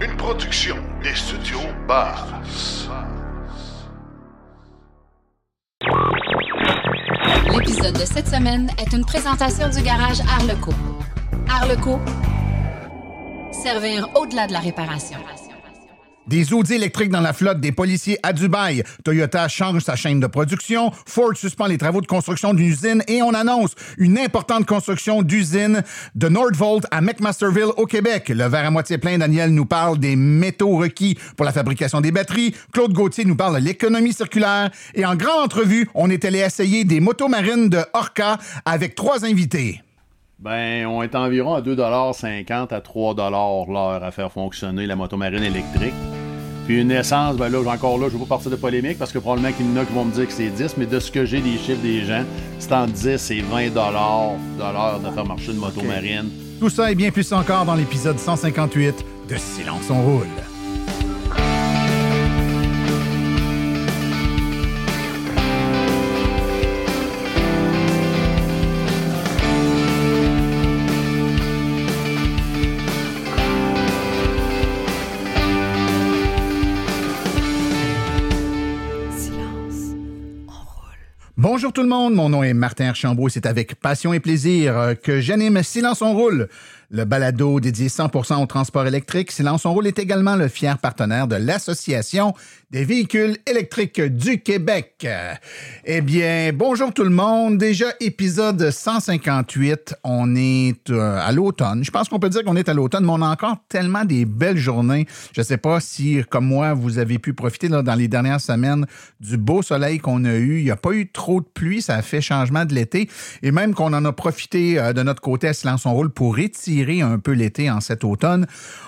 Une production des studios Bass. L'épisode de cette semaine est une présentation du garage Arleco. Arleco, servir au-delà de la réparation. Des Audi électriques dans la flotte des policiers à Dubaï. Toyota change sa chaîne de production. Ford suspend les travaux de construction d'une usine et on annonce une importante construction d'usine de Nordvolt à McMasterville au Québec. Le verre à moitié plein, Daniel nous parle des métaux requis pour la fabrication des batteries. Claude Gauthier nous parle de l'économie circulaire. Et en grande entrevue, on est allé essayer des motos marines de Orca avec trois invités. Ben, on est environ à 2,50 à 3 l'heure à faire fonctionner la moto marine électrique. Puis une essence, ben là, encore là, je vais pas partir de polémique parce que probablement qu'il y en a qui vont me dire que c'est 10, mais de ce que j'ai des chiffres des gens, c'est entre 10 et 20 de l'heure de faire marcher une moto marine. Tout ça est bien plus encore dans l'épisode 158 de Silence on roule. Bonjour tout le monde, mon nom est Martin Archambault c'est avec passion et plaisir euh, que j'anime Silence on roule, le balado dédié 100% au transport électrique. Silence on roule est également le fier partenaire de l'Association des véhicules électriques du Québec. Eh bien, bonjour tout le monde. Déjà épisode 158. On est euh, à l'automne. Je pense qu'on peut dire qu'on est à l'automne, mais on a encore tellement des belles journées. Je ne sais pas si, comme moi, vous avez pu profiter là, dans les dernières semaines du beau soleil qu'on a eu. Il n'y a pas eu trop de pluie. Ça a fait changement de l'été. Et même qu'on en a profité euh, de notre côté à Silence on roule pour un peu l'été en cet automne.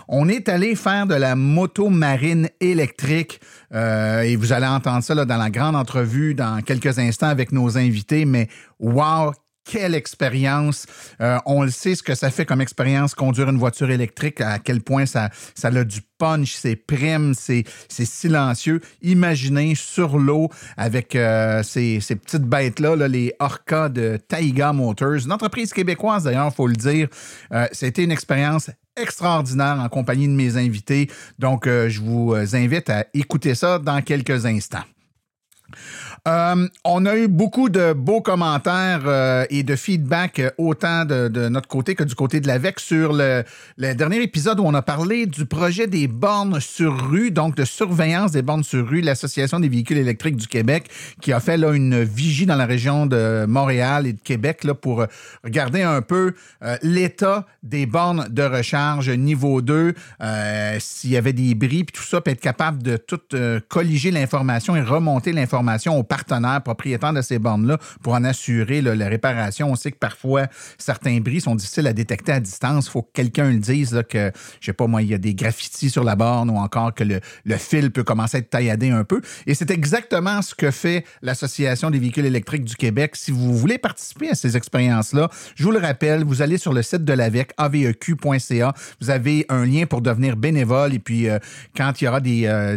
On est allé faire de la moto marine électrique. Euh, et vous allez entendre ça dans la grande entrevue dans quelques instants avec nos invités. Mais wow, quelle expérience. Euh, on le sait ce que ça fait comme expérience conduire une voiture électrique, à quel point ça, ça a du punch, c'est prime, c'est silencieux. Imaginez sur l'eau avec euh, ces, ces, petites bêtes-là, là, les Orca de Taiga Motors, une entreprise québécoise d'ailleurs, il faut le dire. Euh, C'était une expérience extraordinaire en compagnie de mes invités. Donc, je vous invite à écouter ça dans quelques instants. Euh, on a eu beaucoup de beaux commentaires euh, et de feedback euh, autant de, notre côté que du côté de l'AVEC sur le, le, dernier épisode où on a parlé du projet des bornes sur rue, donc de surveillance des bornes sur rue, l'Association des véhicules électriques du Québec qui a fait là, une vigie dans la région de Montréal et de Québec là, pour regarder un peu l'état des bornes de recharge niveau 2, s'il y avait des bris, puis tout ça, puis être capable de tout colliger l'information et remonter l'information au partenaires propriétaires de ces bornes-là pour en assurer la réparation. On sait que parfois, certains bris sont difficiles à détecter à distance. Il faut que quelqu'un le dise que, je sais pas moi, il y a des graffitis sur la borne ou encore que le, fil peut commencer à être tailladé un peu. Et c'est exactement ce que fait l'Association des véhicules électriques du Québec. Si vous voulez participer à ces expériences-là, je vous le rappelle, vous allez sur le site de l'AVEC, aveq.ca. Vous avez un lien pour devenir bénévole et puis euh, quand il y aura des, euh,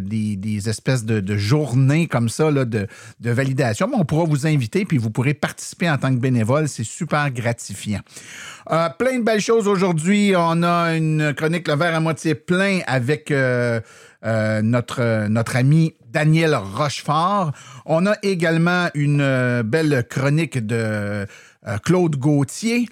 espèces de, journées comme ça de validation, on pourra vous inviter puis vous pourrez participer en tant que bénévole. C'est super gratifiant. Euh, plein de belles choses aujourd'hui. On a une chronique Le verre à moitié plein avec euh, euh, notre, ami Daniel Rochefort. On a également une belle chronique de Claude Gauthier.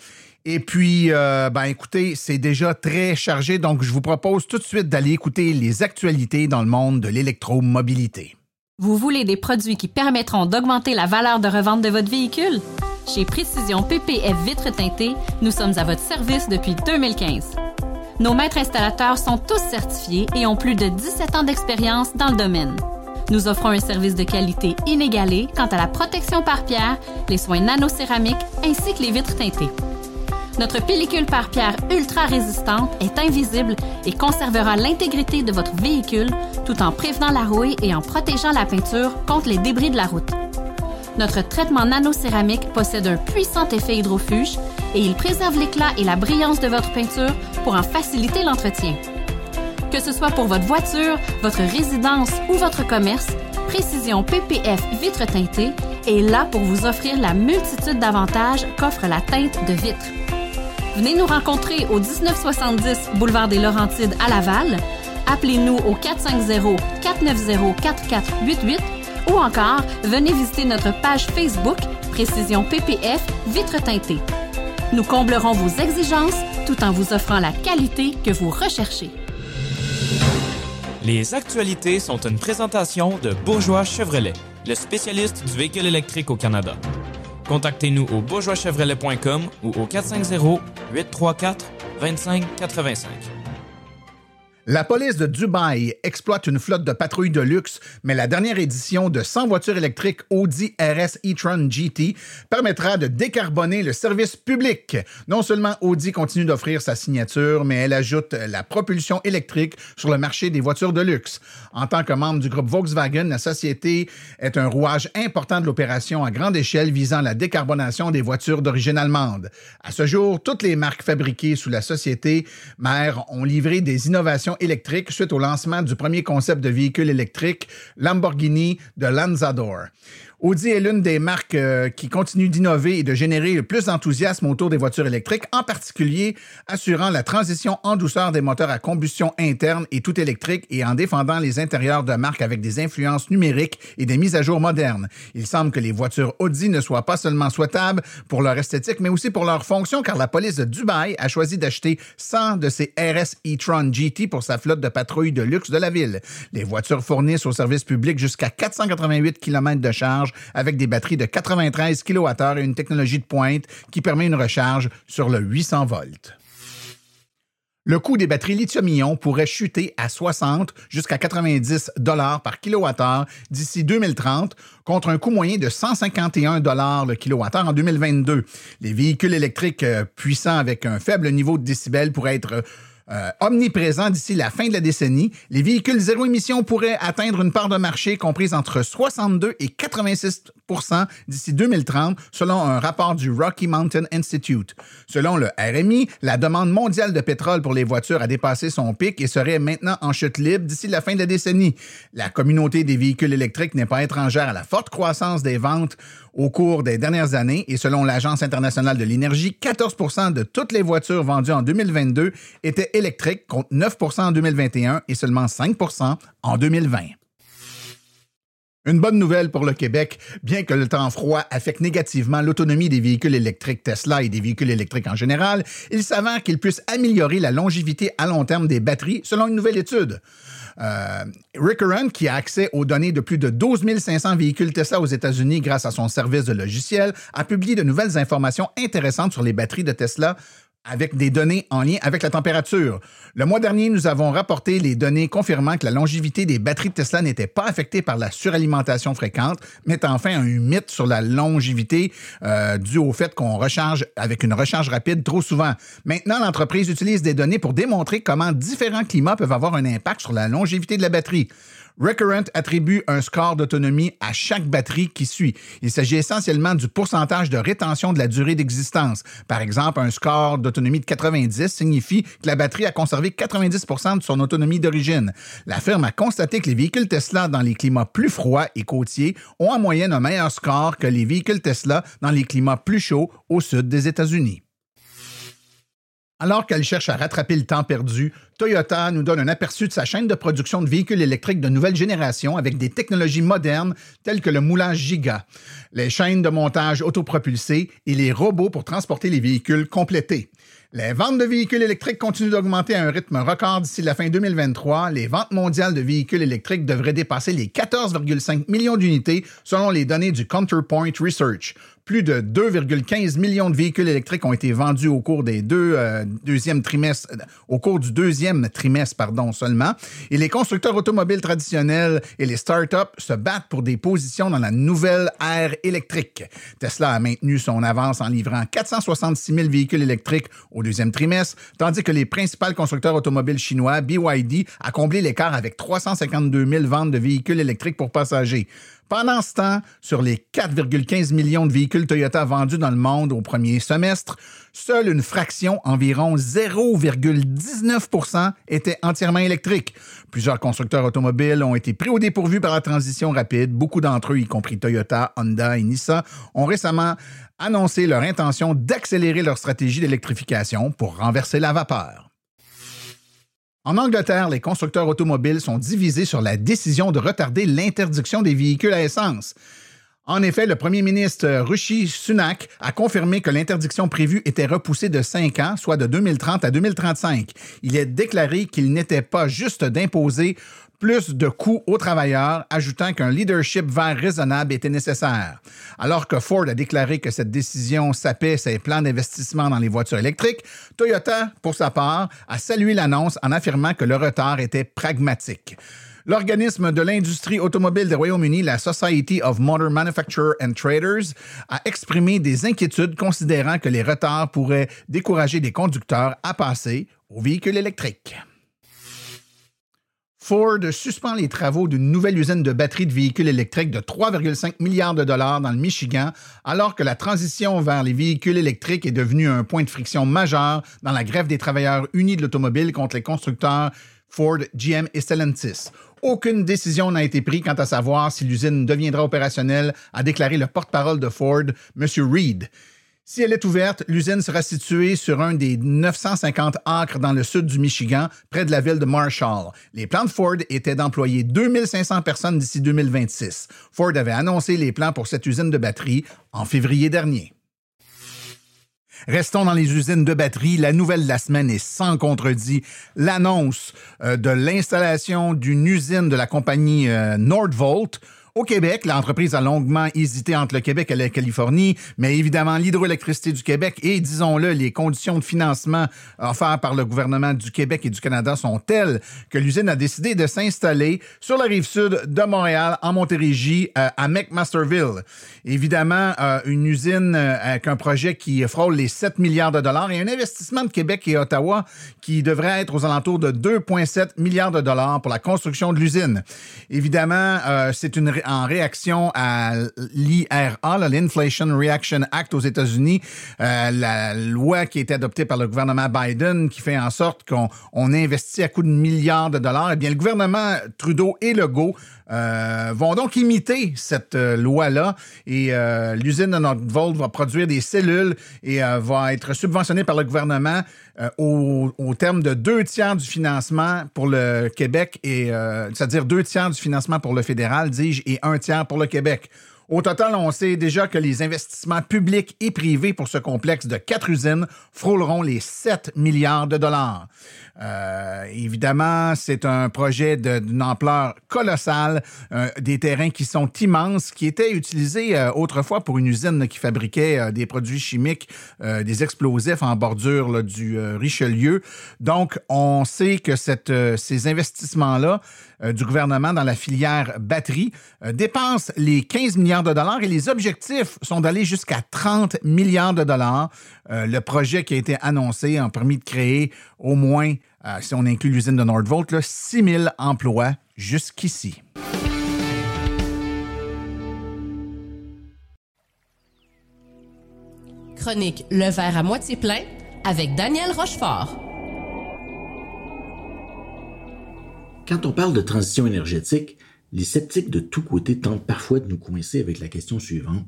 Et puis, ben écoutez, c'est déjà très chargé, donc je vous propose tout de suite d'aller écouter les actualités dans le monde de l'électromobilité. Vous voulez des produits qui permettront d'augmenter la valeur de revente de votre véhicule? Chez Précision PPF Vitres teintées, nous sommes à votre service depuis 2015. Nos maîtres installateurs sont tous certifiés et ont plus de 17 ans d'expérience dans le domaine. Nous offrons un service de qualité inégalé quant à la protection par pierre, les soins nanocéramiques ainsi que les vitres teintées. Notre pellicule par pierre ultra résistante est invisible et conservera l'intégrité de votre véhicule tout en prévenant la rouille et en protégeant la peinture contre les débris de la route. Notre traitement nano-céramique possède un puissant effet hydrofuge et il préserve l'éclat et la brillance de votre peinture pour en faciliter l'entretien. Que ce soit pour votre voiture, votre résidence ou votre commerce, Précision PPF vitre teintée est là pour vous offrir la multitude d'avantages qu'offre la teinte de vitre. Venez nous rencontrer au 1970 boulevard des Laurentides à Laval. Appelez-nous au 450-490-4488 ou encore venez visiter notre page Facebook Précision PPF Vitre teintée. Nous comblerons vos exigences tout en vous offrant la qualité que vous recherchez. Les actualités sont une présentation de Bourgeois Chevrolet, le spécialiste du véhicule électrique au Canada. Contactez-nous au bourgeoischevrolet.com ou au 450 834 2585. La police de Dubaï exploite une flotte de patrouilles de luxe, mais la dernière édition de 100 voitures électriques Audi RS e-tron GT permettra de décarboner le service public. Non seulement Audi continue d'offrir sa signature, mais elle ajoute la propulsion électrique sur le marché des voitures de luxe. En tant que membre du groupe Volkswagen, la société est un rouage important de l'opération à grande échelle visant la décarbonation des voitures d'origine allemande. À ce jour, toutes les marques fabriquées sous la société mère ont livré des innovations électrique suite au lancement du premier concept de véhicule électrique Lamborghini de Lanzador. Audi est l'une des marques euh, qui continue d'innover et de générer le plus d'enthousiasme autour des voitures électriques, en particulier assurant la transition en douceur des moteurs à combustion interne et tout électrique et en défendant les intérieurs de marque avec des influences numériques et des mises à jour modernes. Il semble que les voitures Audi ne soient pas seulement souhaitables pour leur esthétique, mais aussi pour leur fonction, car la police de Dubaï a choisi d'acheter 100 de ces RS e-tron GT pour sa flotte de patrouilles de luxe de la ville. Les voitures fournissent au service public jusqu'à 488 km de charge avec des batteries de 93 kWh et une technologie de pointe qui permet une recharge sur le 800 volts. Le coût des batteries lithium-ion pourrait chuter à 60 jusqu'à 90 dollars par kilowattheure d'ici 2030 contre un coût moyen de 151 dollars le kilowattheure en 2022. Les véhicules électriques euh, puissants avec un faible niveau de décibels pourraient être euh, omniprésent d'ici la fin de la décennie, les véhicules zéro émission pourraient atteindre une part de marché comprise entre 62 et 86 d'ici 2030, selon un rapport du Rocky Mountain Institute. Selon le RMI, la demande mondiale de pétrole pour les voitures a dépassé son pic et serait maintenant en chute libre d'ici la fin de la décennie. La communauté des véhicules électriques n'est pas étrangère à la forte croissance des ventes au cours des dernières années et selon l'Agence internationale de l'énergie, 14 de toutes les voitures vendues en 2022 étaient électriques contre 9% en 2021 et seulement 5% en 2020. Une bonne nouvelle pour le Québec, bien que le temps froid affecte négativement l'autonomie des véhicules électriques Tesla et des véhicules électriques en général, il s'avère qu'il puisse améliorer la longévité à long terme des batteries selon une nouvelle étude. Euh, qui a accès aux données de plus de 12 500 véhicules Tesla aux États-Unis grâce à son service de logiciel, a publié de nouvelles informations intéressantes sur les batteries de Tesla avec des données en lien avec la température. Le mois dernier, nous avons rapporté les données confirmant que la longévité des batteries de Tesla n'était pas affectée par la suralimentation fréquente, mettant fin un mythe sur la longévité euh, dû au fait qu'on recharge avec une recharge rapide trop souvent. Maintenant, l'entreprise utilise des données pour démontrer comment différents climats peuvent avoir un impact sur la longévité de la batterie. Recurrent attribue un score d'autonomie à chaque batterie qui suit. Il s'agit essentiellement du pourcentage de rétention de la durée d'existence. Par exemple, un score d'autonomie de 90 signifie que la batterie a conservé 90% de son autonomie d'origine. La firme a constaté que les véhicules Tesla dans les climats plus froids et côtiers ont en moyenne un meilleur score que les véhicules Tesla dans les climats plus chauds au sud des États-Unis. Alors qu'elle cherche à rattraper le temps perdu, Toyota nous donne un aperçu de sa chaîne de production de véhicules électriques de nouvelle génération avec des technologies modernes telles que le moulage Giga, les chaînes de montage autopropulsées et les robots pour transporter les véhicules complétés. Les ventes de véhicules électriques continuent d'augmenter à un rythme record d'ici la fin 2023. Les ventes mondiales de véhicules électriques devraient dépasser les 14,5 millions d'unités selon les données du Counterpoint Research. Plus de 2,15 millions de véhicules électriques ont été vendus au cours des deux euh, deuxième trimestres, euh, au cours du deuxième trimestre, pardon, seulement. Et les constructeurs automobiles traditionnels et les startups se battent pour des positions dans la nouvelle ère électrique. Tesla a maintenu son avance en livrant 466 000 véhicules électriques au deuxième trimestre, tandis que les principaux constructeurs automobiles chinois, BYD, a comblé l'écart avec 352 000 ventes de véhicules électriques pour passagers. Pendant ce temps, sur les 4,15 millions de véhicules Toyota vendus dans le monde au premier semestre, seule une fraction, environ 0,19% était entièrement électrique. Plusieurs constructeurs automobiles ont été pris au dépourvu par la transition rapide. Beaucoup d'entre eux, y compris Toyota, Honda et Nissan, ont récemment annoncé leur intention d'accélérer leur stratégie d'électrification pour renverser la vapeur. En Angleterre, les constructeurs automobiles sont divisés sur la décision de retarder l'interdiction des véhicules à essence. En effet, le premier ministre Rishi Sunak a confirmé que l'interdiction prévue était repoussée de 5 ans, soit de 2030 à 2035. Il a déclaré qu'il n'était pas juste d'imposer plus de coûts aux travailleurs, ajoutant qu'un leadership vert raisonnable était nécessaire. Alors que Ford a déclaré que cette décision sapait ses plans d'investissement dans les voitures électriques, Toyota, pour sa part, a salué l'annonce en affirmant que le retard était pragmatique. L'organisme de l'industrie automobile du Royaume-Uni, la Society of Motor Manufacturers and Traders, a exprimé des inquiétudes considérant que les retards pourraient décourager des conducteurs à passer aux véhicules électriques. Ford suspend les travaux d'une nouvelle usine de batteries de véhicules électriques de 3,5 milliards de dollars dans le Michigan, alors que la transition vers les véhicules électriques est devenue un point de friction majeur dans la grève des travailleurs unis de l'automobile contre les constructeurs Ford, GM et Stellantis. Aucune décision n'a été prise quant à savoir si l'usine deviendra opérationnelle, a déclaré le porte-parole de Ford, M. Reed. Si elle est ouverte, l'usine sera située sur un des 950 acres dans le sud du Michigan, près de la ville de Marshall. Les plans de Ford étaient d'employer 2500 personnes d'ici 2026. Ford avait annoncé les plans pour cette usine de batterie en février dernier. Restons dans les usines de batterie. La nouvelle de la semaine est sans contredit l'annonce euh, de l'installation d'une usine de la compagnie euh, Nordvolt au Québec, l'entreprise a longuement hésité entre le Québec et la Californie, mais évidemment, l'hydroélectricité du Québec et, disons-le, les conditions de financement offertes par le gouvernement du Québec et du Canada sont telles que l'usine a décidé de s'installer sur la rive sud de Montréal, en Montérégie, euh, à McMasterville. Évidemment, euh, une usine euh, avec un projet qui frôle les 7 milliards de dollars et un investissement de Québec et Ottawa qui devrait être aux alentours de 2,7 milliards de dollars pour la construction de l'usine. Évidemment, c'est une en réaction à l'IRA, l'Inflation Reaction Act aux États-Unis, euh, la loi qui été adoptée par le gouvernement Biden qui fait en sorte qu'on on investit à coups de milliards de dollars. Eh bien, le gouvernement Trudeau et Legault euh, vont donc imiter cette euh, loi-là et euh, l'usine de Nordvolt va produire des cellules et va être subventionnée par le gouvernement au, au, terme de deux tiers du financement pour le Québec et c'est-à-dire deux tiers du financement pour le fédéral, dis-je, et un tiers pour le Québec. Au total, on sait déjà que les investissements publics et privés pour ce complexe de quatre usines frôleront les 7 milliards de dollars. Euh, évidemment, c'est un projet d'une ampleur colossale, euh, des terrains qui sont immenses, qui étaient utilisés euh, autrefois pour une usine qui fabriquait des produits chimiques, des explosifs en bordure du Richelieu. Donc, on sait que ces investissements-là du gouvernement dans la filière batterie dépensent les 15 milliards de dollars et les objectifs sont d'aller jusqu'à 30 milliards de dollars. le projet qui a été annoncé a permis de créer au moins euh, si on inclut l'usine de Nordvolt, 6 000 emplois jusqu'ici. Chronique Le verre à moitié plein avec Daniel Rochefort. Quand on parle de transition énergétique, les sceptiques de tous côtés tentent parfois de nous coincer avec la question suivante.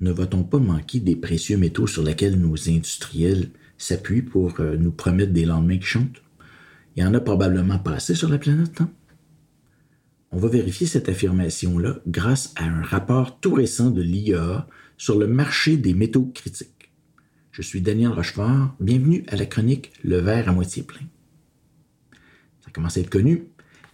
Ne va-t-on pas manquer des précieux métaux sur lesquels nos industriels s'appuie pour euh, nous promettre des lendemains qui chantent? Il y en a probablement pas assez sur la planète, hein? On va vérifier cette affirmation-là grâce à un rapport tout récent de l'IEA sur le marché des métaux critiques. Je suis Daniel Rochefort, bienvenue à la chronique Le verre à moitié plein. Commence à être connu.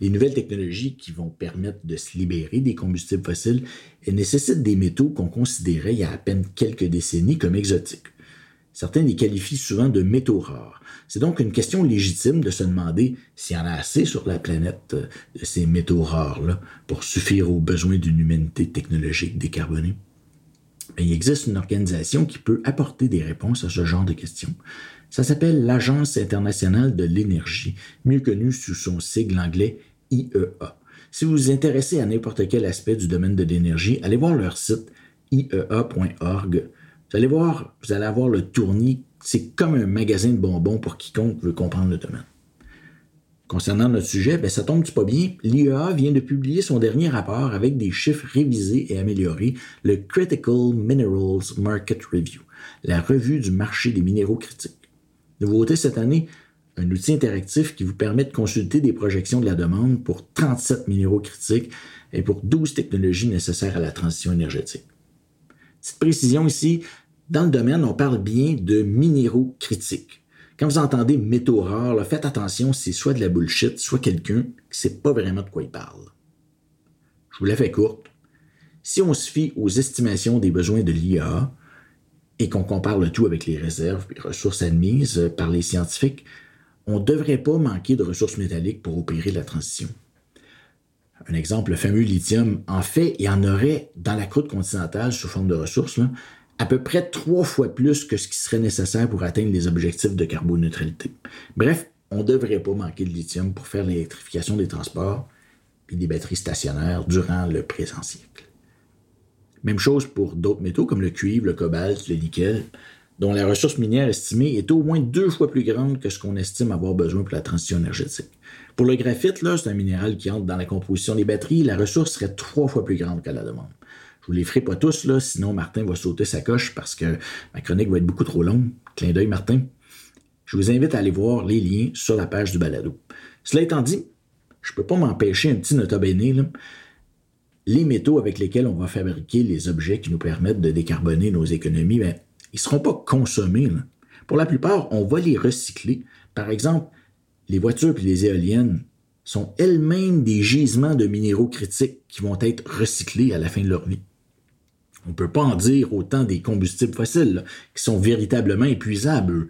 Les nouvelles technologies qui vont permettre de se libérer des combustibles fossiles nécessitent des métaux qu'on considérait il y a à peine quelques décennies comme exotiques. Certains les qualifient souvent de métaux rares. C'est donc une question légitime de se demander s'il y en a assez sur la planète euh, de ces métaux rares-là pour suffire aux besoins d'une humanité technologique décarbonée. Il existe une organisation qui peut apporter des réponses à ce genre de questions. Ça s'appelle l'Agence internationale de l'énergie, mieux connue sous son sigle anglais IEA. Si vous vous intéressez à n'importe quel aspect du domaine de l'énergie, allez voir leur site iea.org vous allez voir, vous allez avoir le tournis. C'est comme un magasin de bonbons pour quiconque veut comprendre le domaine. Concernant notre sujet, ben ça tombe pas bien? L'IEA vient de publier son dernier rapport avec des chiffres révisés et améliorés, le Critical Minerals Market Review, la revue du marché des minéraux critiques. Nouveauté cette année, un outil interactif qui vous permet de consulter des projections de la demande pour 37 minéraux critiques et pour 12 technologies nécessaires à la transition énergétique. Cette précision ici, dans le domaine, on parle bien de minéraux critiques. Quand vous entendez métaux rares, faites attention, c'est soit de la bullshit, soit quelqu'un qui ne sait pas vraiment de quoi il parle. Je vous la fais courte. Si on se fie aux estimations des besoins de l'IA et qu'on compare le tout avec les réserves et ressources admises par les scientifiques, on ne devrait pas manquer de ressources métalliques pour opérer la transition. Un exemple, le fameux lithium, en fait, il y en aurait dans la croûte continentale sous forme de ressources, à peu près trois fois plus que ce qui serait nécessaire pour atteindre les objectifs de carboneutralité. Bref, on ne devrait pas manquer de lithium pour faire l'électrification des transports et des batteries stationnaires durant le présent siècle. Même chose pour d'autres métaux comme le cuivre, le cobalt, le nickel, dont la ressource minière estimée est au moins deux fois plus grande que ce qu'on estime avoir besoin pour la transition énergétique. Pour le graphite, c'est un minéral qui entre dans la composition des batteries, la ressource serait trois fois plus grande que la demande. Je vous les ferai pas tous, là, sinon Martin va sauter sa coche parce que ma chronique va être beaucoup trop longue. Clin d'œil, Martin. Je vous invite à aller voir les liens sur la page du balado. Cela étant dit, je ne peux pas m'empêcher un petit nota bene, Les métaux avec lesquels on va fabriquer les objets qui nous permettent de décarboner nos économies, ben, ils ne seront pas consommés. Pour la plupart, on va les recycler. Par exemple, les voitures et les éoliennes sont elles-mêmes des gisements de minéraux critiques qui vont être recyclés à la fin de leur vie. On ne peut pas en dire autant des combustibles fossiles qui sont véritablement épuisables,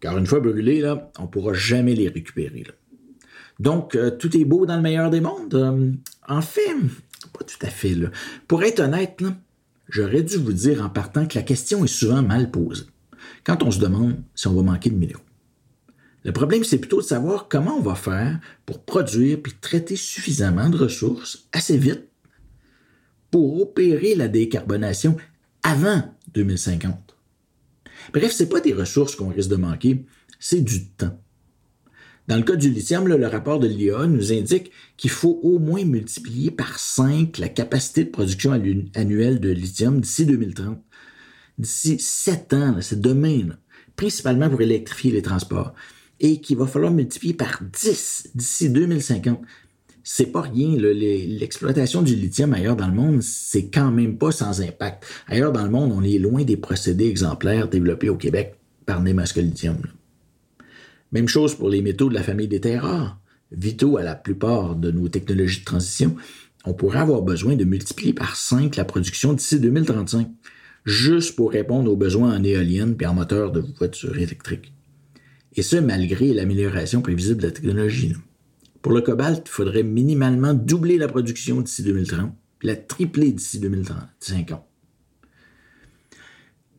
car une fois brûlés, on ne pourra jamais les récupérer. Donc, euh, tout est beau dans le meilleur des mondes. Euh, en fait, pas tout à fait. Pour être honnête, j'aurais dû vous dire en partant que la question est souvent mal posée. Quand on se demande si on va manquer de minéraux. Le problème, c'est plutôt de savoir comment on va faire pour produire puis traiter suffisamment de ressources assez vite pour opérer la décarbonation avant 2050. Bref, ce n'est pas des ressources qu'on risque de manquer, c'est du temps. Dans le cas du lithium, le rapport de l'IA nous indique qu'il faut au moins multiplier par 5 la capacité de production annuelle de lithium d'ici 2030. D'ici 7 ans, c'est demain, principalement pour électrifier les transports et qu'il va falloir multiplier par 10 d'ici 2050. C'est pas rien. L'exploitation du lithium ailleurs dans le monde, c'est quand même pas sans impact. Ailleurs dans le monde, on est loin des procédés exemplaires développés au Québec par Nemasco Lithium. Même chose pour les métaux de la famille des terres rares. Vitaux à la plupart de nos technologies de transition, on pourrait avoir besoin de multiplier par 5 la production d'ici 2035, juste pour répondre aux besoins en éoliennes et en moteurs de voitures électriques et ce, malgré l'amélioration prévisible de la technologie. Pour le cobalt, il faudrait minimalement doubler la production d'ici 2030, puis la tripler d'ici 2035 ans.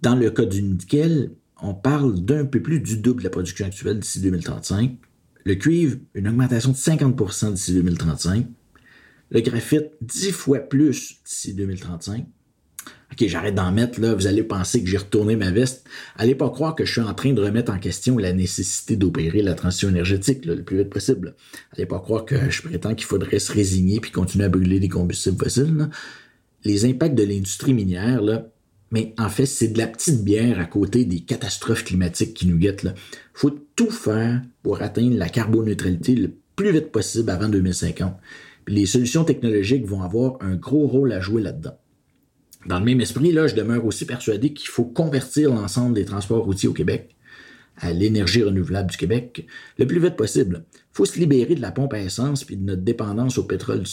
Dans le cas du nickel, on parle d'un peu plus du double de la production actuelle d'ici 2035. Le cuivre, une augmentation de 50% d'ici 2035. Le graphite, 10 fois plus d'ici 2035. OK, j'arrête d'en mettre, là, vous allez penser que j'ai retourné ma veste. Allez pas croire que je suis en train de remettre en question la nécessité d'opérer la transition énergétique le plus vite possible. Allez pas croire que je prétends qu'il faudrait se résigner puis continuer à brûler des combustibles fossiles. Les impacts de l'industrie minière, là, mais en fait, c'est de la petite bière à côté des catastrophes climatiques qui nous guettent. Il faut tout faire pour atteindre la carboneutralité le plus vite possible avant 2050. Puis les solutions technologiques vont avoir un gros rôle à jouer là-dedans. Dans le même esprit, là, je demeure aussi persuadé qu'il faut convertir l'ensemble des transports routiers au Québec à l'énergie renouvelable du Québec le plus vite possible. Il faut se libérer de la pompe à essence et de notre dépendance au pétrole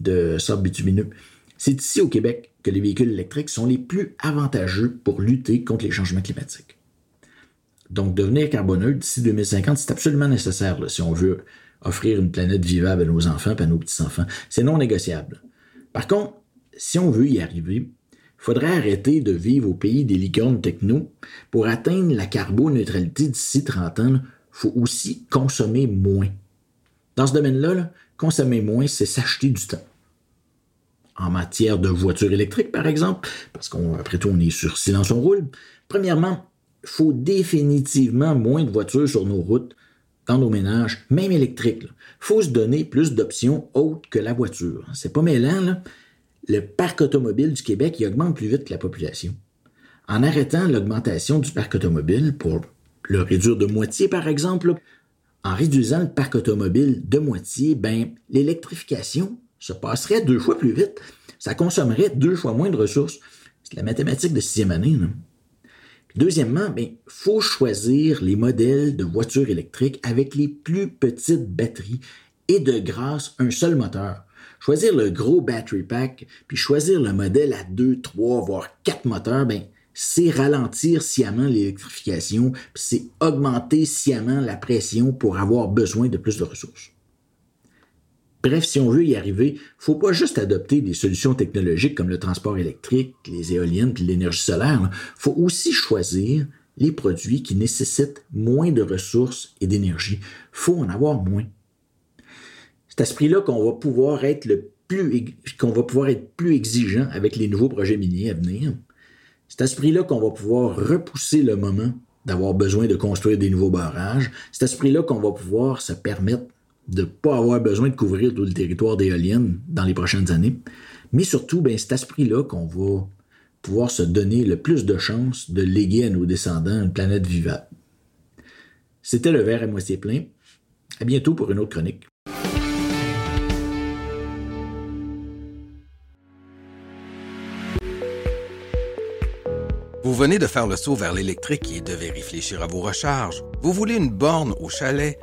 de sable bitumineux. C'est ici au Québec que les véhicules électriques sont les plus avantageux pour lutter contre les changements climatiques. Donc, devenir carboneux d'ici 2050, c'est absolument nécessaire si on veut offrir une planète vivable à nos enfants et à nos petits-enfants. C'est non négociable. Par contre, si on veut y arriver, faudrait arrêter de vivre au pays des licornes techno. Pour atteindre la carboneutralité d'ici 30 ans, il faut aussi consommer moins. Dans ce domaine-là, consommer moins, c'est s'acheter du temps. En matière de voitures électriques, par exemple, parce qu'après tout, on est sur silence, on roule. Premièrement, il faut définitivement moins de voitures sur nos routes, dans nos ménages, même électriques. Il faut se donner plus d'options autres que la voiture. C'est pas mêlant, le parc automobile du Québec augmente plus vite que la population. En arrêtant l'augmentation du parc automobile pour le réduire de moitié, par exemple, en réduisant le parc automobile de moitié, ben, l'électrification se passerait deux fois plus vite. Ça consommerait deux fois moins de ressources. C'est la mathématique de sixième année. Là. Deuxièmement, il ben, faut choisir les modèles de voitures électriques avec les plus petites batteries et de grâce un seul moteur. Choisir le gros battery pack, puis choisir le modèle à deux, trois, voire quatre moteurs, ben, c'est ralentir sciemment l'électrification, puis c'est augmenter sciemment la pression pour avoir besoin de plus de ressources. Bref, si on veut y arriver, faut pas juste adopter des solutions technologiques comme le transport électrique, les éoliennes l'énergie solaire. Faut aussi choisir les produits qui nécessitent moins de ressources et d'énergie. Faut en avoir moins. C'est à ce prix-là qu'on va pouvoir être le plus qu'on va pouvoir être plus exigeant avec les nouveaux projets miniers à venir. C'est à ce prix-là qu'on va pouvoir repousser le moment d'avoir besoin de construire des nouveaux barrages. C'est à ce prix-là qu'on va pouvoir se permettre de ne pas avoir besoin de couvrir tout le territoire d'éoliennes dans les prochaines années. Mais surtout, ben, c'est à ce prix-là qu'on va pouvoir se donner le plus de chances de léguer à nos descendants une planète vivable. C'était le verre à moitié plein. À bientôt pour une autre chronique. Vous venez de faire le saut vers l'électrique et devez réfléchir à vos recharges. Vous voulez une borne au chalet?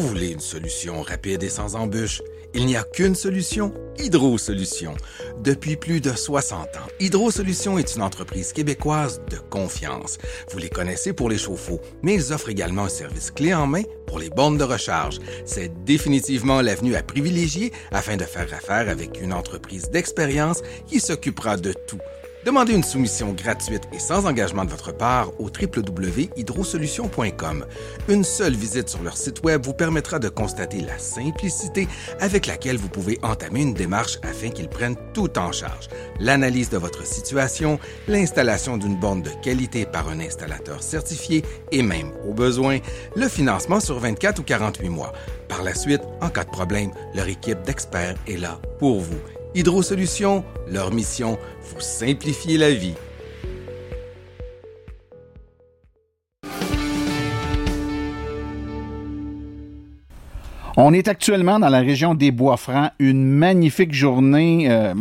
Vous voulez une solution rapide et sans embûches? Il n'y a qu'une solution, Hydro Solutions. Depuis plus de 60 ans, Hydro Solutions est une entreprise québécoise de confiance. Vous les connaissez pour les chauffe-eau, mais ils offrent également un service clé en main pour les bornes de recharge. C'est définitivement l'avenue à privilégier afin de faire affaire avec une entreprise d'expérience qui s'occupera de tout Demandez une soumission gratuite et sans engagement de votre part au www.hydrosolution.com. Une seule visite sur leur site web vous permettra de constater la simplicité avec laquelle vous pouvez entamer une démarche afin qu'ils prennent tout en charge. L'analyse de votre situation, l'installation d'une borne de qualité par un installateur certifié et même, au besoin, le financement sur 24 ou 48 mois. Par la suite, en cas de problème, leur équipe d'experts est là pour vous. Hydro Solutions, leur mission, vous simplifier la vie. On est actuellement dans la région des Bois-Francs, une magnifique journée. Euh,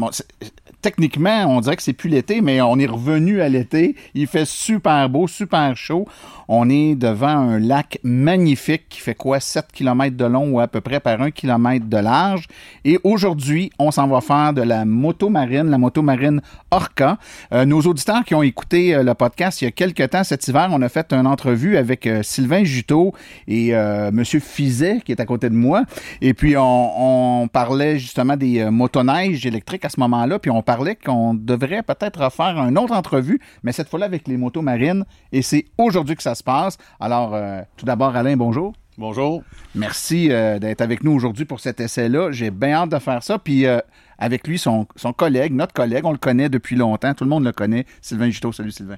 techniquement, on dirait que c'est plus l'été, mais on est revenu à l'été. Il fait super beau, super chaud. On est devant un lac magnifique qui fait quoi? 7 km de long ou à peu près par 1 km de large. Et aujourd'hui, on s'en va faire de la moto marine, la moto marine Orca. Euh, nos auditeurs qui ont écouté euh, le podcast il y a quelques temps cet hiver, on a fait une entrevue avec euh, Sylvain Juteau et Monsieur Fizet qui est à côté de moi. Et puis on, on parlait justement des motoneiges électriques à ce moment-là. Puis on parlait qu'on devrait peut-être faire une autre entrevue, mais cette fois-là avec les motos marines. Et c'est aujourd'hui que ça se passe. Alors, euh, tout d'abord, Alain, bonjour. Bonjour. Merci euh, d'être avec nous aujourd'hui pour cet essai-là. J'ai bien hâte de faire ça. Puis euh, avec lui, son, son, collègue, notre collègue, on le connaît depuis longtemps. Tout le monde le connaît. Sylvain Juteau. Salut Sylvain.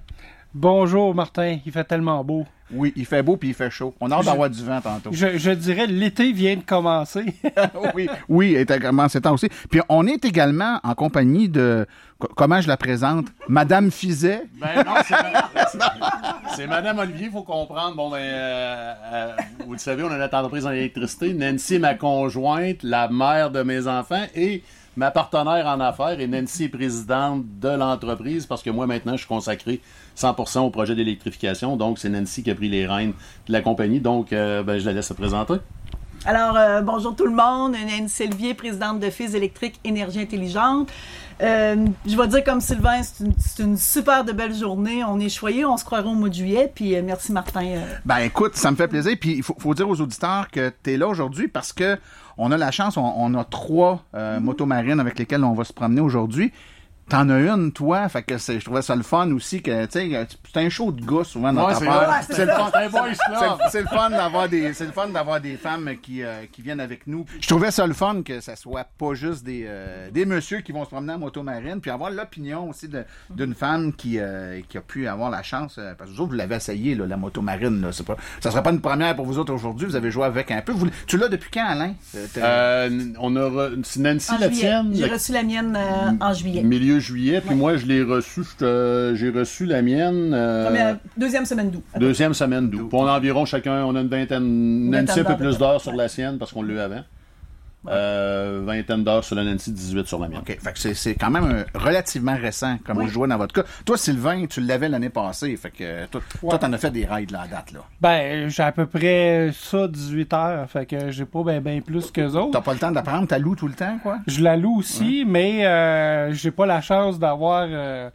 Bonjour Martin, il fait tellement beau. Oui, il fait beau puis il fait chaud. On a hâte d'avoir du vent tantôt. Je, je dirais l'été vient de commencer. oui, oui, il est commencé temps aussi. Puis on est également en compagnie de comment je la présente, Madame Fizet. Ben non, c'est Madame Olivier, il faut comprendre. Bon ben euh, euh, vous le savez, on a notre entreprise en électricité. Nancy, ma conjointe, la mère de mes enfants et ma partenaire en affaires et Nancy présidente de l'entreprise parce que moi maintenant je suis consacré 100% au projet d'électrification. Donc c'est Nancy qui a pris les rênes de la compagnie. Donc euh, ben, je la laisse se présenter. Alors, euh, bonjour tout le monde. Nancy Selvier, présidente de Fils électrique Énergie intelligente. Euh, je vais dire comme Sylvain, c'est une, super de belle journée. On est choyé, on se croira au mois de juillet. Puis merci Martin. Ben écoute, ça me fait plaisir. Puis il faut, faut, dire aux auditeurs que tu es là aujourd'hui parce que on a la chance, on, a trois euh, motos marines avec lesquelles on va se promener aujourd'hui. T'en as une, toi, fait que je trouvais ça le fun aussi que, tu sais, c'est un show de gars souvent dans ta part. C'est le fun, c'est le fun d'avoir des, c'est le fun d'avoir des femmes qui, euh, qui viennent avec nous. Je trouvais ça le fun que ça soit pas juste des, euh, des messieurs qui vont se promener en moto marine, puis avoir l'opinion aussi d'une femme qui, euh, qui a pu avoir la chance, parce que vous autres, vous l'avez essayé, là, la moto marine, là, c'est pas, ça serait pas une première pour vous autres aujourd'hui, vous avez joué avec un peu. Vous, tu l'as depuis quand, Alain? on a, Nancy la tienne? J'ai reçu la mienne en juillet. Milieu milieu juillet, puis moi, je l'ai reçu, je te- j'ai reçu la mienne. euh, Première- deuxième semaine d'août. Deuxième semaine d'août. On a environ chacun, on a une vingtaine, Nancy un peu d'heures plus d'heures sur la sienne parce qu'on l'a eu avant. Euh, vingtaine d'heures sur la Nancy, 18 sur la mienne. OK. Fait que c'est, c'est quand même euh, relativement récent, comme Oui. je vois dans votre cas. Toi, Sylvain, tu l'avais l'année passée. Fait que toi, t'en as fait des rides là, à date, là. Ben, j'ai à peu près ça, 18 heures. Fait que j'ai pas ben, ben plus que autres. T'as pas le temps d'apprendre, t'as loup tout le temps, quoi? Je la loue aussi, mais euh, j'ai pas la chance d'avoir euh,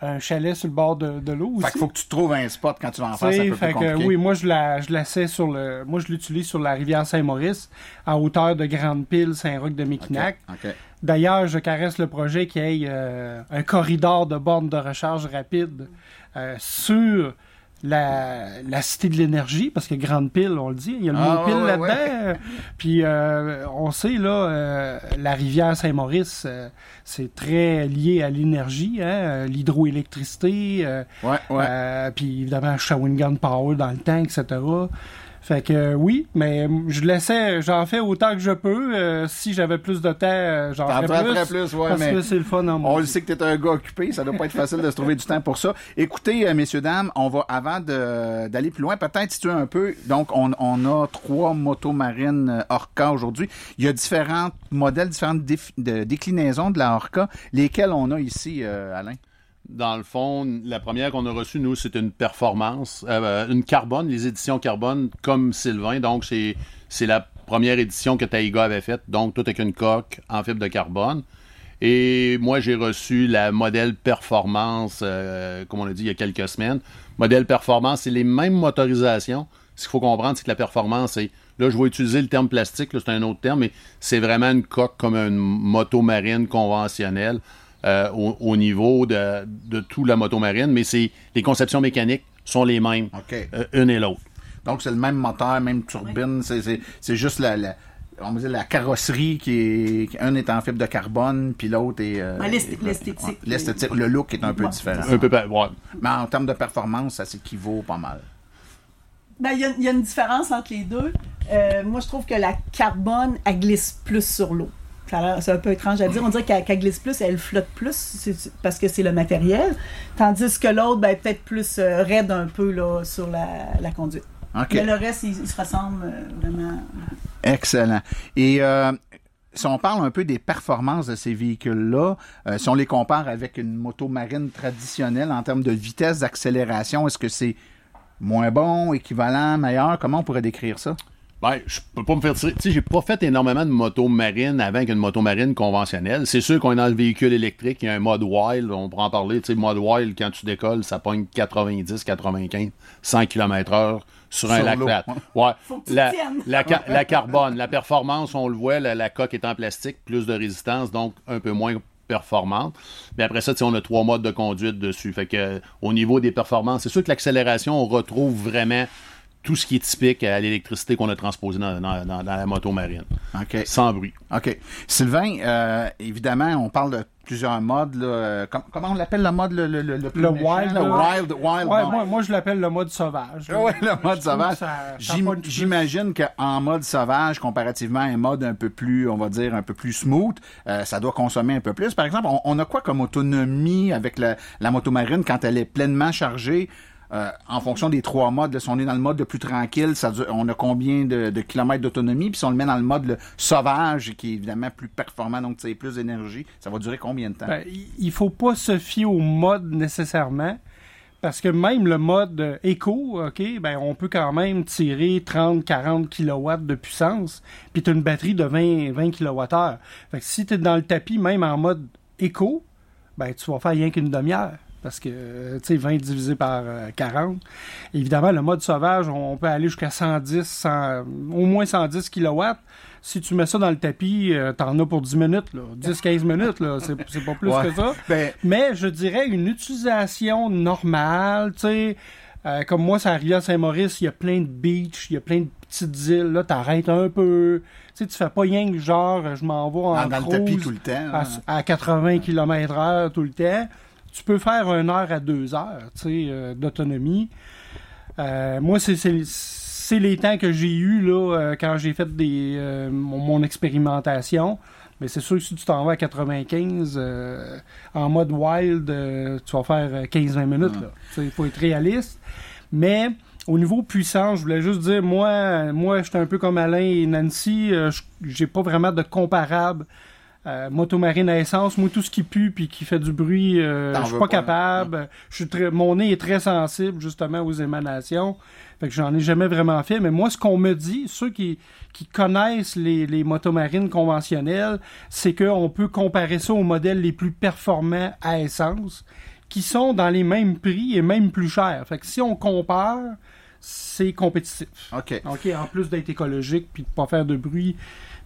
un, chalet sur le bord de, de l'eau. Fait qu'il faut que tu trouves un spot quand tu vas en faire, c'est un sais, peu fait plus que, oui, moi je la je la sais sur le moi je l'utilise sur la rivière Saint-Maurice à hauteur de Grande Pile Saint-Roch de Méquinac. D'ailleurs, je caresse le projet qui ait euh, un corridor de bornes de recharge rapide euh, sur la, la cité de l'énergie, parce que Grande Pile, on le dit, il y a le Ah, mot pile ouais, là-dedans. ouais. Puis euh, on sait, là, euh, la rivière Saint-Maurice, euh, c'est très lié à l'énergie, hein, euh, l'hydroélectricité, euh, Ouais, euh, puis évidemment Shawinigan Power dans le temps, etc. Fait que euh, oui, mais je laissais, j'en fais autant que je peux. Euh, si j'avais plus de temps, euh, j'en ferais plus. plus, ouais, parce mais que c'est le fun en On le sait que t'es un gars occupé, ça doit pas être facile de se trouver du temps pour ça. Écoutez, euh, messieurs, dames, on va, avant d'aller plus loin, peut-être situer un peu. Donc, on, on a trois motos marines Orca aujourd'hui. Il y a différents modèles, différentes de- déclinaisons de la Orca. Lesquelles on a ici, euh, Alain? Dans le fond, la première qu'on a reçue, nous, c'est une performance, euh, une carbone, les éditions carbone comme Sylvain. Donc, c'est la première édition que Taïga avait faite. Donc, tout avec une coque en fibre de carbone. Et moi, j'ai reçu la modèle performance, euh, comme on a dit il y a quelques semaines. Modèle performance, c'est les mêmes motorisations. Ce qu'il faut comprendre, c'est que la performance, c'est. Là, je vais utiliser le terme plastique, c'est un autre terme, mais c'est vraiment une coque comme une moto marine conventionnelle euh, au, au niveau de, de tout la moto marine, mais c'est les conceptions mécaniques sont les mêmes, OK. euh, une et l'autre. Donc, c'est le même moteur, même turbine. C'est- C'est c'est juste la, la- on va dire la carrosserie qui est. Un est en fibre de carbone, puis l'autre est. euh, l'esthétique. ouais, L'esthétique, le look est un peu Ouais, différent. Un peu, ouais. Mais en termes de performance, ça s'équivaut pas mal. Ben, il y, a- il y a une différence entre les deux. Euh, moi, je trouve que la carbone, elle glisse plus sur l'eau. C'est un peu étrange à dire. On dirait qu'elle glisse plus, elle flotte plus parce que c'est le matériel. Tandis que l'autre, ben, peut-être plus euh, raide un peu là, sur la, la conduite. Mais le reste, il, il se ressemble euh, vraiment. Excellent. Et euh, si on parle un peu des performances de ces véhicules-là, euh, si on les compare avec une moto marine traditionnelle en termes de vitesse d'accélération, est-ce que c'est moins bon, équivalent, meilleur? Comment on pourrait décrire ça? Ben, je peux pas me faire tirer. Tu sais, j'ai pas fait énormément de moto marine avant qu'une moto marine conventionnelle. C'est sûr qu'on est dans le véhicule électrique, il y a un mode wild, on pourra en parler. Tu sais, mode wild, quand tu décolles, ça pogne 90, 95, 100 km heure sur un lac plat. Ouais. La, la, ca- la carbone, la performance, on le voit, la, la coque est en plastique, plus de résistance, donc un peu moins performante. Mais après ça, on a trois modes de conduite dessus. Fait que euh, au niveau des performances, c'est sûr que l'accélération, on retrouve vraiment tout ce qui est typique à l'électricité qu'on a transposé dans, dans- dans- dans la moto marine. OK. Sans bruit. OK. Sylvain, euh, évidemment, on parle de plusieurs modes. là. Com- comment on l'appelle le mode le, le, le, le plus Le méchant, wild, là? wild, wild. Ouais, moi, moi, je l'appelle le mode sauvage. Ah ouais, le mode sauvage. J'imagine qu'en mode sauvage, comparativement à un mode un peu plus, on va dire, un peu plus smooth, euh, ça doit consommer un peu plus. Par exemple, on, on a quoi comme autonomie avec la, la moto marine quand elle est pleinement chargée? Euh, en fonction des trois modes, si on est dans le mode le plus tranquille, ça on a combien de, kilomètres d'autonomie? Puis si on le met dans le mode le sauvage, qui est évidemment plus performant, donc c'est plus d'énergie, ça va durer combien de temps? Ben, il- faut pas se fier au mode nécessairement. Parce que même le mode éco, OK, ben, on peut quand même tirer 30-40 kW de puissance, puis tu as une batterie de 20, 20 kWh. Fait que si tu es dans le tapis, même en mode éco, ben, tu vas faire rien qu'une demi-heure. Parce que, euh, tu sais, 20 divisé par euh, 40. Évidemment, le mode sauvage, on peut aller jusqu'à 110, 100, au moins 110 kW. Si tu mets ça dans le tapis, euh, t'en as pour 10 minutes, là. 10-15 minutes, là. C'est c'est pas plus Ouais. que ça. Ben, Mais je dirais une utilisation normale, tu sais. euh, comme moi, ça arrive à Saint-Maurice, il y a plein de beaches, il y a plein de petites îles. Là, t'arrêtes un peu. Tu sais, tu fais pas rien que genre, je m'en vais en dans, dans le tapis tout le temps. à, hein. à 80 km heure tout le temps. Tu peux faire une heure à deux heures tu sais, euh, d'autonomie. Euh, moi, c'est les temps que j'ai eu là euh, quand j'ai fait des mon, mon expérimentation. Mais c'est sûr que si tu t'en vas à 95 euh, en mode wild, euh, tu vas faire euh, 15-20 minutes. Il faut être réaliste. Mais au niveau puissance, je voulais juste dire, moi, moi j'étais un peu comme Alain et Nancy, euh, je- j'ai pas vraiment de comparable. Euh, motomarine à essence, moi tout ce qui pue puis qui fait du bruit, euh, je suis pas hein? capable. Je suis très, mon nez est très sensible justement aux émanations. Fait que j'en ai jamais vraiment fait. Mais moi, ce qu'on me dit, ceux qui, qui connaissent les, les motomarines conventionnelles, c'est qu'on peut comparer ça aux modèles les plus performants à essence, qui sont dans les mêmes prix et même plus chers. Fait que si on compare, c'est compétitif. OK. OK, en plus d'être écologique, puis de pas faire de bruit,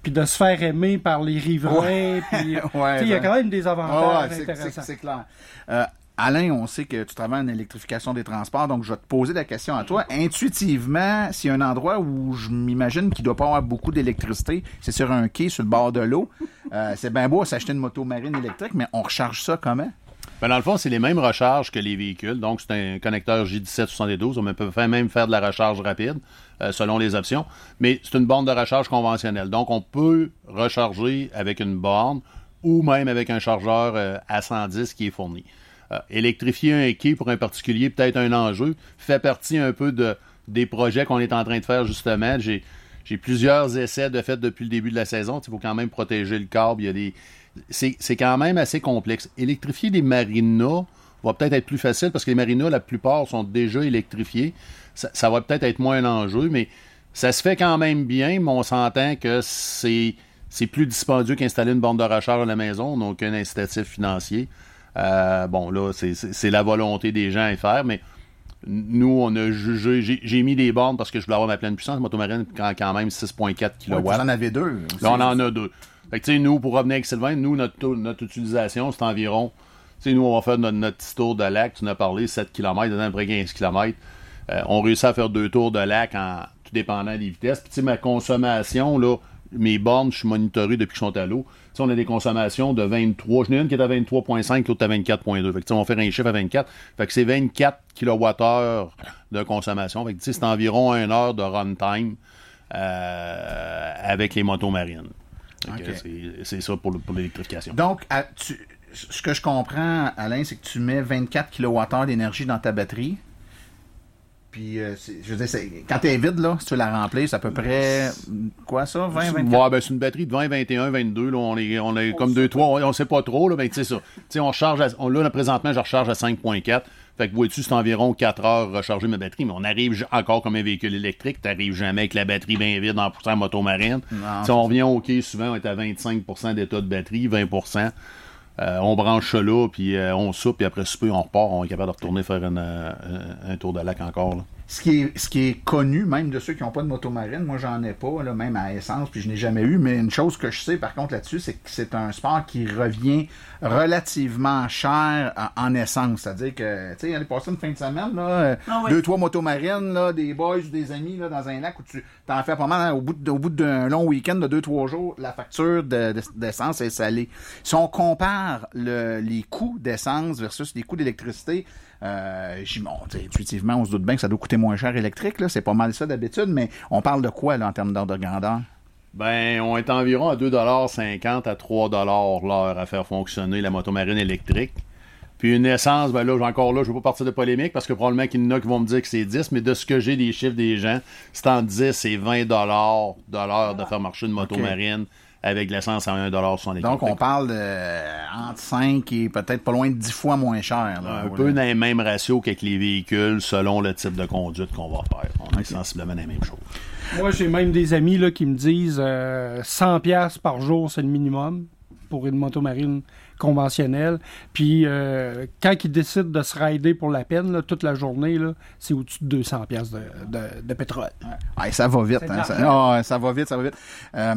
puis de se faire aimer par les riverains, Ouais, il y a quand même des avantages ouais, intéressants. c'est clair. Euh, Alain, on sait que tu travailles en électrification des transports, donc je vais te poser la question à toi. Intuitivement, s'il y a un endroit où je m'imagine qu'il doit pas avoir beaucoup d'électricité, c'est sur un quai sur le bord de l'eau. Euh, c'est bien beau s'acheter une moto marine électrique, mais on recharge ça comment? Ben, dans le fond, c'est les mêmes recharges que les véhicules. Donc, c'est un connecteur J1772. On peut même faire de la recharge rapide euh, selon les options. Mais c'est une borne de recharge conventionnelle. Donc, on peut recharger avec une borne ou même avec un chargeur euh, à 110 qui est fourni. Euh, électrifier un quai pour un particulier, peut-être un enjeu, fait partie un peu de, des projets qu'on est en train de faire justement. J'ai j'ai plusieurs essais de fait depuis le début de la saison. Il faut quand même protéger le câble. Il y a des... C'est quand même assez complexe. Électrifier des marinas va peut-être être plus facile parce que les marinas, la plupart, sont déjà électrifiés. Ça, va peut-être être moins un enjeu, mais ça se fait quand même bien, mais on s'entend que c'est plus dispendieux qu'installer une borne de recharge à la maison, donc un incitatif financier. Euh, bon, là, c'est la volonté des gens à y faire, mais nous, on a jugé. j'ai- mis des bornes parce que je voulais avoir ma pleine puissance. Motomarine, quand, quand même 6,4 kW. Ouais, vous en avez deux. Là, on en a deux. Fait que, tu sais, nous, pour revenir avec Sylvain, nous, notre, utilisation, c'est environ. Tu sais, nous, on va faire notre, notre petit tour de lac. Tu en as parlé, 7 km, à peu près 15 km. on réussit à faire deux tours de lac en tout dépendant des vitesses. Puis, tu sais, ma consommation, là, mes bornes, je suis monitoré depuis que je suis à l'eau. On a des consommations de 23. J'en ai une qui est à 23,5, l'autre à 24,2. Fait que, on va faire un chiffre à 24. Fait que c'est 24 kWh de consommation. Fait que, c'est environ une heure de runtime euh, avec les motos marines. C'est- C'est ça pour, le- pour l'électrification. Donc, à- tu- ce que je comprends, Alain, c'est que tu mets 24 kWh d'énergie dans ta batterie. Puis, euh, je veux dire, quand tu es vide, là, si tu la remplis, c'est à peu près, quoi ça, 20, 24? Ouais, ben, c'est une batterie de 20, 21, 22. Là, on est, on est comme 2, 3. On, on sait pas trop. Là, ben, tu sais ça. Tu sais, on recharge à- on, là, présentement, je recharge à 5.4. Fait que, vois-tu, c'est environ 4 heures recharger ma batterie. Mais on arrive encore comme un véhicule électrique. Tu n'arrives jamais avec la batterie bien vide en poussant moto marine. Non, Si on revient au quai, souvent, on est à 25% d'état de batterie, 20 Euh, on branche là, puis euh, on soupe, puis après souper, on repart. On est capable de retourner faire euh, un tour de lac encore. là. Ce qui, est, ce qui est connu, même de ceux qui n'ont pas de moto marine, moi j'en ai pas, là, même à essence, puis je n'ai jamais eu, mais une chose que je sais par contre là-dessus, c'est que c'est un sport qui revient relativement cher en essence. C'est-à-dire que, tu sais, aller passer une fin de semaine, là, euh, Ah deux, trois motos marines, là, des boys ou des amis là, dans un lac où tu t'en fais pas mal, hein, au bout de- au bout d'un long week-end de deux, trois jours, la facture de- de- d'essence est salée. Si on compare le- les coûts d'essence versus les coûts d'électricité, euh, j'y- bon, intuitivement, on se doute bien que ça doit coûter moins cher électrique, c'est pas mal ça d'habitude, mais on parle de quoi là, en termes d'ordre de grandeur? Ben, on est environ à 2,50 à 3 l'heure à faire fonctionner la motomarine électrique. Puis une essence, ben là, encore là, je ne veux pas partir de polémique parce que probablement qu'il y en a qui vont me dire que c'est 10, mais de ce que j'ai des chiffres des gens, c'est en 10 et 20 dollars de l'heure de faire marcher une motomarine avec l'essence à 1,75 Donc, on parle de euh, entre 5 et peut-être pas loin de 10 fois moins cher. là. un peu dans les mêmes ratios qu'avec les véhicules selon le type de conduite qu'on va faire. On est sensiblement dans la même chose. Moi, j'ai même des amis là, qui me disent euh, 100 pièces par jour, c'est le minimum pour une motomarine conventionnelle. Puis euh, quand ils décident de se rider pour la peine, là, toute la journée, là, c'est au-dessus de 200 pièces de, de- de pétrole. Ouais, ça va vite. Hein, ça, va vite, ça va vite. Euh,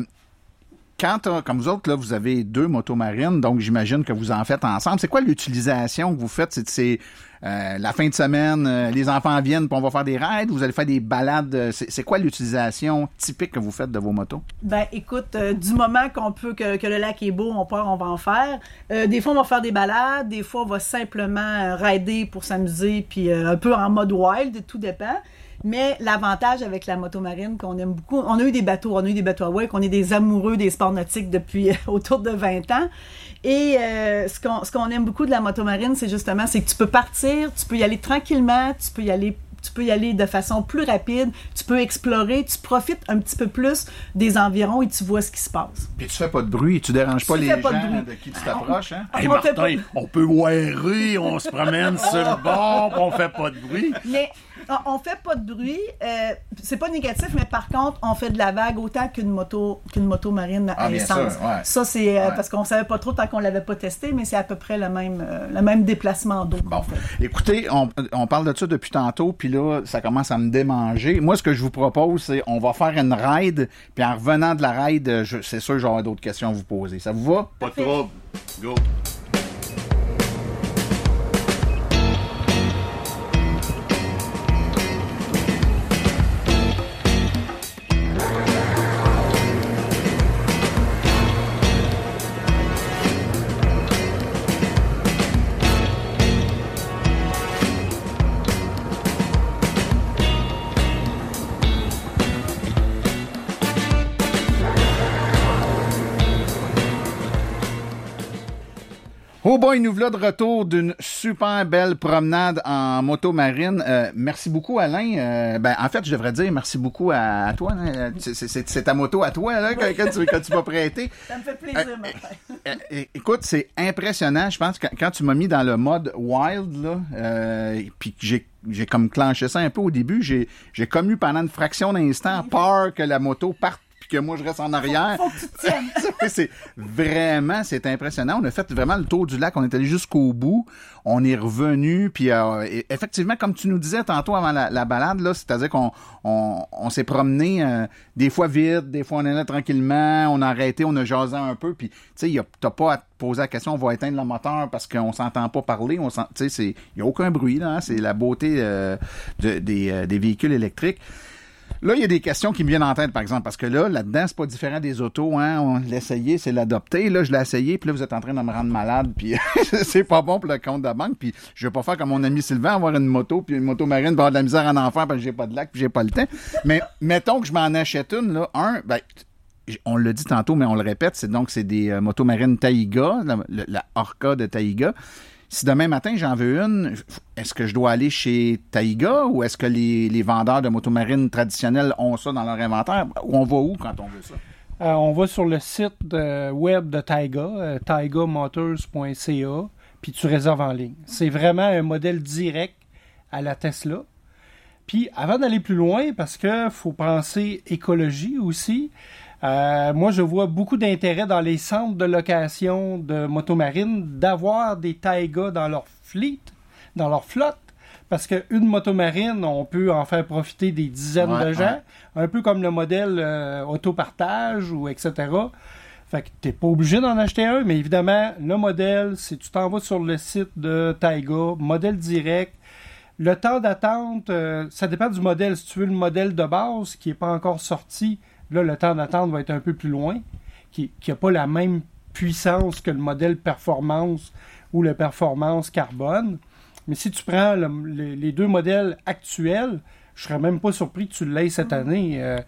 quand, t'as- comme vous autres, là, vous avez deux motomarines, donc j'imagine que vous en faites ensemble. C'est quoi l'utilisation que vous faites? C'est, euh, la fin de semaine, euh, les enfants viennent, puis on va faire des raids, vous allez faire des balades. euh, C'est, quoi l'utilisation typique que vous faites de vos motos? Ben, écoute, euh, du moment qu'on peut, que, que le lac est beau, on part, on va en faire. Euh, des fois, on va faire des balades. Des fois, on va simplement euh, rider pour s'amuser, puis euh, un peu en mode wild, tout dépend. Mais l'avantage avec la moto marine qu'on aime beaucoup, on a eu des bateaux, on a eu des bateaux à wake, on est des amoureux des sports nautiques depuis autour de 20 ans. Et euh, ce qu'on ce qu'on aime beaucoup de la moto marine, c'est justement c'est que tu peux partir, tu peux y aller tranquillement, tu peux y aller tu peux y aller de façon plus rapide, tu peux explorer, tu profites un petit peu plus des environs et tu vois ce qui se passe. Puis tu fais pas de bruit, tu déranges pas Tu les fais pas de gens de qui tu t'approches, hein? Hey, On fait Martin, on peut wirer, on se promène sur le bord, on fait pas de bruit. Mais on, on fait pas de bruit. euh, c'est pas négatif, mais par contre, on fait de la vague autant qu'une moto qu'une moto marine à Ah, bien essence. sûr, ouais. Ça, c'est euh, Ouais. parce qu'on savait pas trop tant qu'on l'avait pas testé, mais c'est à peu près le même, euh, le même déplacement d'eau. Bon. Écoutez, on, on parle de ça depuis tantôt, puis là, ça commence à me démanger. Moi, ce que je vous propose, c'est on va faire une ride, puis en revenant de la ride, je- c'est sûr que j'aurai d'autres questions à vous poser. Ça vous va? Pas de trouble. Go. Oh boy, nous voilà de retour d'une super belle promenade en moto marine. Euh, merci beaucoup, Alain. Euh, ben, en fait, je devrais dire merci beaucoup à, à toi. hein. C'est- ta moto à toi là, que, que tu, que tu m'as prêté. Ça me fait plaisir, Martin. Euh, écoute, c'est impressionnant. Je pense que quand tu m'as mis dans le mode wild, là, euh, puis que j'ai j'ai comme clenché ça un peu au début, j'ai j'ai comme eu pendant une fraction d'instant peur que la moto parte puis que moi je reste en arrière. Faut que tu te tiennes. c'est vraiment, c'est impressionnant. On a fait vraiment le tour du lac. On est allé jusqu'au bout. On est revenu. Puis euh, effectivement, comme tu nous disais tantôt avant la, la balade, là, c'est-à-dire qu'on on, on s'est promené euh, des fois vite, des fois on là tranquillement. On a arrêté, on a jasé un peu. Puis tu sais, y a- t'as pas à te poser la question. On va éteindre le moteur parce qu'on s'entend pas parler. On tu sais, c'est y a aucun bruit là. hein. C'est la beauté euh, de- des, euh, des véhicules électriques. Là, il y a des questions qui me viennent en tête, par exemple, parce que là, là-dedans, c'est pas différent des autos, hein. On l'essayait, c'est l'adopter. Là, je l'ai essayé, puis là, vous êtes en train de me rendre malade, puis c'est pas bon pour le compte de la banque, puis je vais pas faire comme mon ami Sylvain, avoir une moto, puis une moto marine, puis avoir de la misère en enfer, parce que j'ai pas de lac, puis j'ai pas le temps. Mais mettons que je m'en achète une, là, un, ben, on l'a dit tantôt, mais on le répète, c'est donc c'est des euh, motos marines Taiga, la, la- Orca de Taiga. Si demain matin j'en veux une, est-ce que je dois aller chez Taiga ou est-ce que les, les vendeurs de motos marines traditionnels ont ça dans leur inventaire? On va où quand on veut ça? Euh, on va sur le site web de Taiga, euh, taigamotors.ca, puis tu réserves en ligne. C'est vraiment un modèle direct à la Tesla. Puis avant d'aller plus loin, parce que faut penser écologie aussi, euh, moi je vois beaucoup d'intérêt dans les centres de location de motomarines d'avoir des Taiga dans leur fleet, dans leur flotte. Parce qu'une motomarine, on peut en faire profiter des dizaines Ouais, de gens, ouais. un peu comme le modèle euh, autopartage ou etc. Fait que t'es pas obligé d'en acheter un, mais évidemment, le modèle, c'est tu t'en vas sur le site de Taiga, modèle direct. Le temps d'attente, euh, ça dépend du modèle. Si tu veux le modèle de base qui n'est pas encore sorti, là, le temps d'attente va être un peu plus loin, qui n'a pas la même puissance que le modèle performance ou le performance carbone. Mais si tu prends le- les, les deux modèles actuels, je serais même pas surpris que tu l'aies cette année. euh,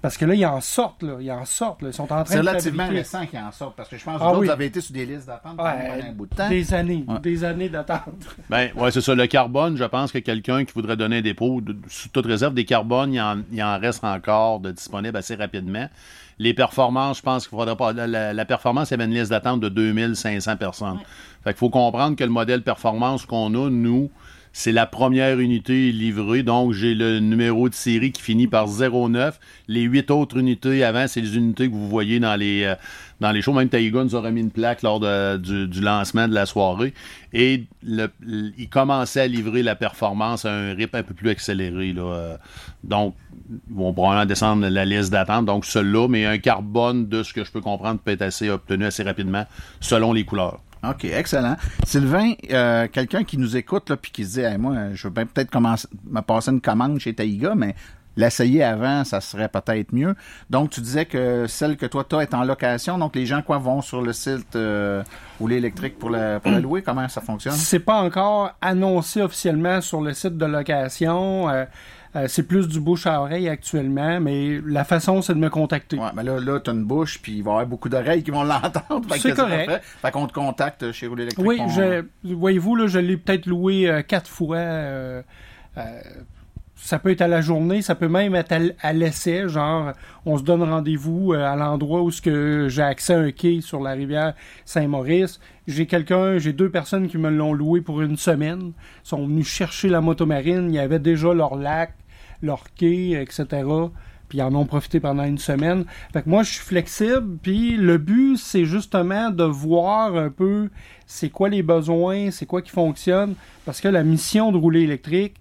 parce que là, ils en sortent, là. Ils en sortent, là. Ils sont en train C'est de relativement fabriquer. récent qu'ils en sortent, parce que je pense que Ah vous oui. avez été sur des listes d'attente pendant Ouais, un bout de temps. Des années, Ouais. des années d'attente. Ben, ouais, c'est ça. Le carbone, je pense que quelqu'un qui voudrait donner un dépôt, sous toute réserve, des carbones, il en, il en reste encore de disponibles assez rapidement. Les performances, je pense qu'il faudrait pas. La, la- la performance, il y avait une liste d'attente de 2500 personnes. Fait qu'il faut comprendre que le modèle performance qu'on a, nous, c'est la première unité livrée. Donc, j'ai le numéro de série qui finit par 09. Les huit autres unités avant, c'est les unités que vous voyez dans les, euh, dans les shows. Même Taiga nous a remis une plaque lors du, lancement de la soirée. Et il commençait à livrer la performance à un rythme un peu plus accéléré. Euh, Donc, ils vont probablement descendre la liste d'attente. Donc, celui-là, mais un carbone, de ce que je peux comprendre, peut être assez obtenu assez rapidement selon les couleurs. OK, excellent. Sylvain, euh, quelqu'un qui nous écoute puis qui se dit moi, je veux peut-être commencer me passer une commande chez Taïga, mais l'essayer avant, ça serait peut-être mieux. Donc, tu disais que celle que toi, tu est en location. Donc, les gens, quoi, vont sur le site euh, Rouler électrique pour la, pour louer? Comment ça fonctionne? C'est pas encore annoncé officiellement sur le site de location. Euh, Euh, c'est plus du bouche à oreille actuellement, mais la façon, c'est de me contacter. Ouais, mais là, là tu as une bouche, puis il va y avoir beaucoup d'oreilles qui vont l'entendre. C'est correct. Fait? Qu'on te contacte chez Roule Électrique. Oui, voyez-vous, là, je l'ai peut-être loué euh, quatre fois. euh, ça peut être à la journée, ça peut même être à, l'essai, genre on se donne rendez-vous à l'endroit où ce que j'ai accès à un quai sur la rivière Saint-Maurice. J'ai quelqu'un, j'ai deux personnes qui me l'ont loué pour une semaine. Ils sont venus chercher la motomarine, il y avait déjà leur lac, leur quai, etc. Puis ils en ont profité pendant une semaine. Fait que moi, je suis flexible. Puis le but, c'est justement de voir un peu c'est quoi les besoins, c'est quoi qui fonctionne. Parce que la mission de rouler électrique,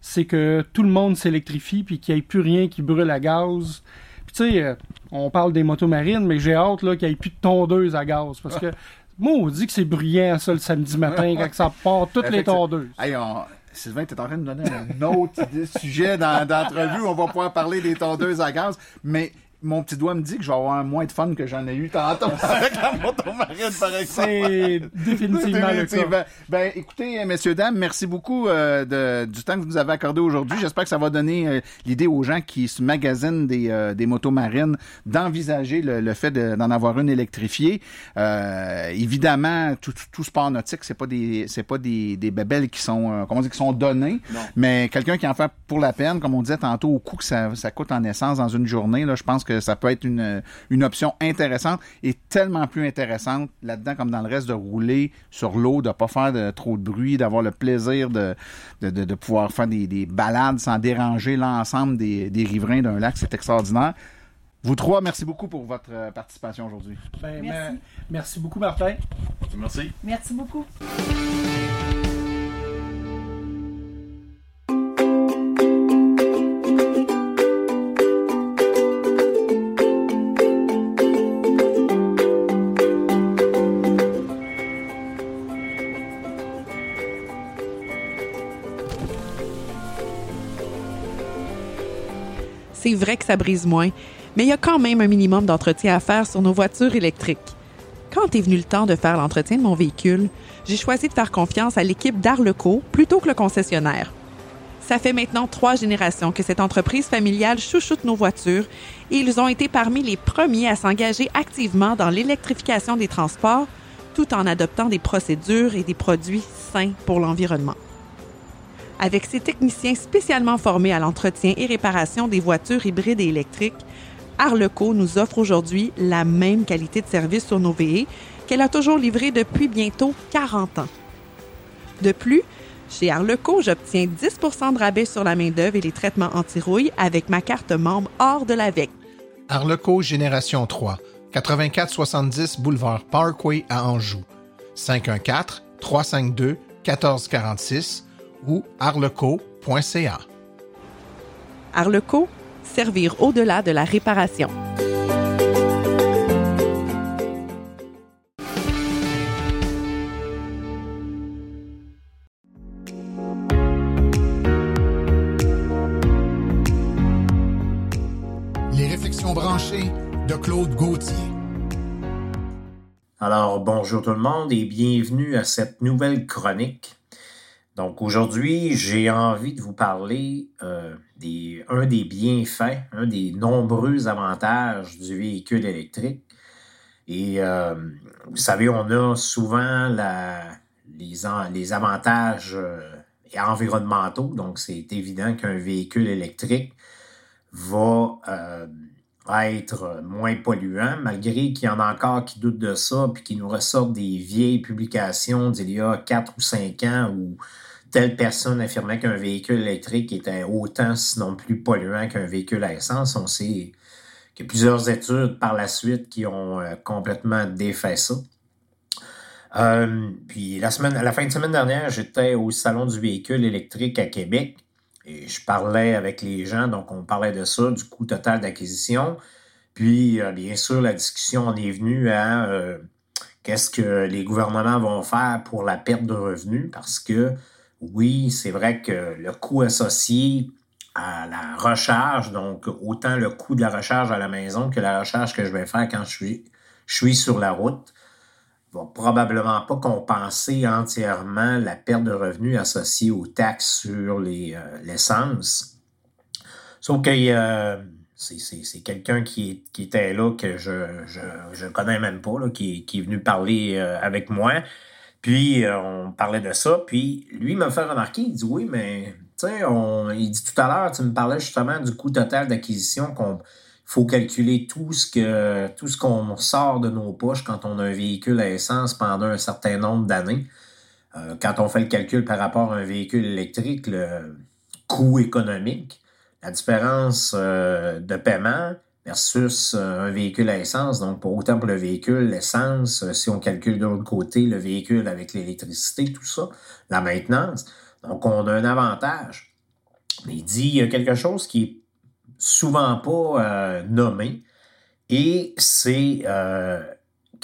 c'est que tout le monde s'électrifie puis qu'il n'y ait plus rien qui brûle à gaz. Puis tu sais, euh, on parle des motos marines, mais j'ai hâte là, qu'il n'y ait plus de tondeuse à gaz. Parce que moi, on dit que c'est bruyant ça le samedi matin quand ça part toutes les Effectivement. tondeuses. Hey, on- Sylvain, tu es en train de donner un autre sujet d'entrevue. On va pouvoir parler des tondeuses à gaz. Mais mon petit doigt me dit que je vais avoir moins de fun que j'en ai eu tantôt avec la motomarine, par exemple. C'est définitivement le cas. Définitivement. Ben, écoutez, euh, messieurs, dames, merci beaucoup euh, de- du temps que vous nous avez accordé aujourd'hui. J'espère que ça va donner euh, l'idée aux gens qui se magasinent des, euh, des motos marines d'envisager le, le fait de- d'en avoir une électrifiée. Euh, évidemment, tout, tout- tout sport nautique, c'est pas des c'est pas des, des bébelles qui sont euh, comment dire qui sont données, mais quelqu'un qui en fait pour la peine, comme on disait tantôt, au coût que ça, ça coûte en essence dans une journée, là, je pense que ça peut être une, une option intéressante et tellement plus intéressante là-dedans comme dans le reste de rouler sur l'eau, de pas faire de, trop de bruit, d'avoir le plaisir de, de, de- de pouvoir faire des, des balades sans déranger l'ensemble des, des riverains d'un lac. C'est extraordinaire. Vous trois, merci beaucoup pour votre euh, participation aujourd'hui. Ben, Merci. mer- merci beaucoup, Martin. Merci. Merci beaucoup. C'est vrai que ça brise moins, mais il y a quand même un minimum d'entretien à faire sur nos voitures électriques. Quand est venu le temps de faire l'entretien de mon véhicule, j'ai choisi de faire confiance à l'équipe d'Arleco plutôt que le concessionnaire. Ça fait maintenant trois générations que cette entreprise familiale chouchoute nos voitures et ils ont été parmi les premiers à s'engager activement dans l'électrification des transports tout en adoptant des procédures et des produits sains pour l'environnement. Avec ses techniciens spécialement formés à l'entretien et réparation des voitures hybrides et électriques, Arleco nous offre aujourd'hui la même qualité de service sur nos VE qu'elle a toujours livré depuis bientôt 40 ans. De plus, chez Arleco, j'obtiens 10% de rabais sur la main-d'œuvre et les traitements anti-rouille avec ma carte membre hors de l'AVEC. Arleco Génération 3, 8470 boulevard Parkway à Anjou. 514-352-1446 ou arleco.ca. Arleco, servir au-delà de la réparation. Les réflexions branchées de Claude Gauthier. Alors, bonjour tout le monde et bienvenue à cette nouvelle chronique. Donc, aujourd'hui, j'ai envie de vous parler euh, des, un des bienfaits, un des nombreux avantages du véhicule électrique. Et euh, vous savez, on a souvent la, les, les avantages euh, environnementaux. Donc, c'est évident qu'un véhicule électrique va euh, être moins polluant, malgré qu'il y en a encore qui doutent de ça, puis qui nous ressortent des vieilles publications d'il y a 4 ou 5 ans où telle personne affirmait qu'un véhicule électrique était autant, sinon plus polluant qu'un véhicule à essence. On sait qu'il y a plusieurs études par la suite qui ont euh, complètement défait ça. Euh, puis la semaine, à la fin de semaine dernière, j'étais au salon du véhicule électrique à Québec et je parlais avec les gens, donc on parlait de ça, du coût total d'acquisition. Puis euh, bien sûr, la discussion en est venue à euh, qu'est-ce que les gouvernements vont faire pour la perte de revenus, parce que oui, c'est vrai que le coût associé à la recharge, donc autant le coût de la recharge à la maison que la recharge que je vais faire quand je suis, je suis sur la route, va probablement pas compenser entièrement la perte de revenus associée aux taxes sur les, euh, l'essence. Sauf que euh, c'est quelqu'un qui, était là que je je, je connais même pas, là, qui, qui est venu parler euh, avec moi. Puis on parlait de ça. Puis lui m'a fait remarquer, il dit oui, mais tu sais, il dit tout à l'heure, tu me parlais justement du coût total d'acquisition qu'on faut calculer tout ce que tout ce qu'on sort de nos poches quand on a un véhicule à essence pendant un certain nombre d'années. Euh, quand on fait le calcul par rapport à un véhicule électrique, le coût économique, la différence euh, de paiement versus euh, un véhicule à essence. Donc, pour autant pour le véhicule, l'essence, si on calcule de l'autre côté le véhicule avec l'électricité, tout ça, la maintenance. Donc, on a un avantage. Mais il dit y a quelque chose qui est souvent pas nommé et c'est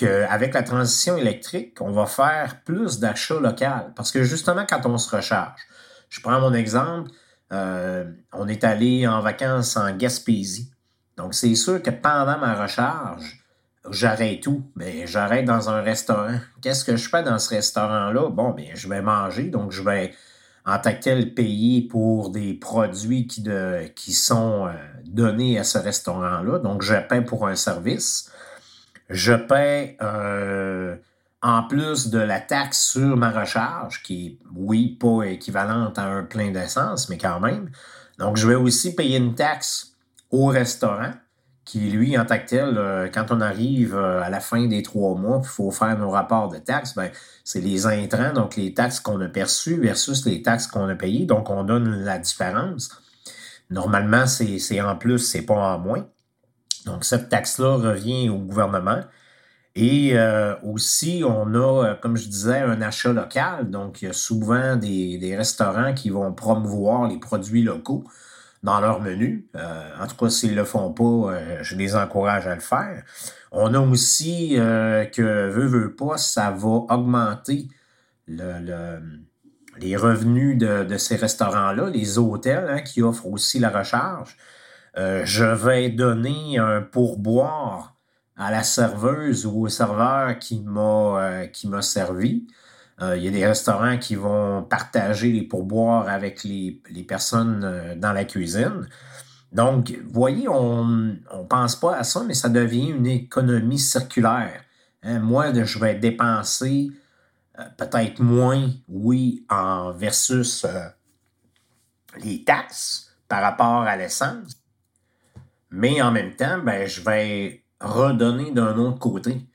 qu'avec la transition électrique, on va faire plus d'achats local. Parce que justement, quand on se recharge, je prends mon exemple, euh, on est allé en vacances en Gaspésie. Donc, c'est sûr que pendant ma recharge, j'arrête tout. Mais j'arrête dans un restaurant. Qu'est-ce que je fais dans ce restaurant-là? Bon, bien, je vais manger, donc je vais en tant que tel payer pour des produits qui, de, qui sont euh, donnés à ce restaurant-là. Donc, je paie pour un service je paie euh, en plus de la taxe sur ma recharge, qui est, oui, pas équivalente à un plein d'essence, mais quand même. Donc, je vais aussi payer une taxe au restaurant, qui, lui, en tant que tel, euh, quand on arrive euh, à la fin des trois mois, il faut faire nos rapports de taxes, ben, c'est les intrants, donc les taxes qu'on a perçues versus les taxes qu'on a payées. Donc, on donne la différence. Normalement, c'est en plus, c'est pas en moins. Donc, cette taxe-là revient au gouvernement. Et euh, aussi, on a, comme je disais, un achat local. Donc, il y a souvent des, restaurants qui vont promouvoir les produits locaux dans leur menu. Euh, en tout cas, s'ils ne le font pas, je les encourage à le faire. On a aussi que, veut, veut pas, ça va augmenter les revenus de, ces restaurants-là, les hôtels hein, qui offrent aussi la recharge. Euh, je vais donner un pourboire à la serveuse ou au serveur qui m'a euh, qui m'a servi. Euh, il y a des restaurants qui vont partager les pourboires avec les, personnes dans la cuisine. Donc, voyez, on ne pense pas à ça, mais ça devient une économie circulaire. Hein, moi, je vais dépenser peut-être moins, oui, en versus les taxes par rapport à l'essence, mais en même temps, ben, je vais redonner d'un autre côté.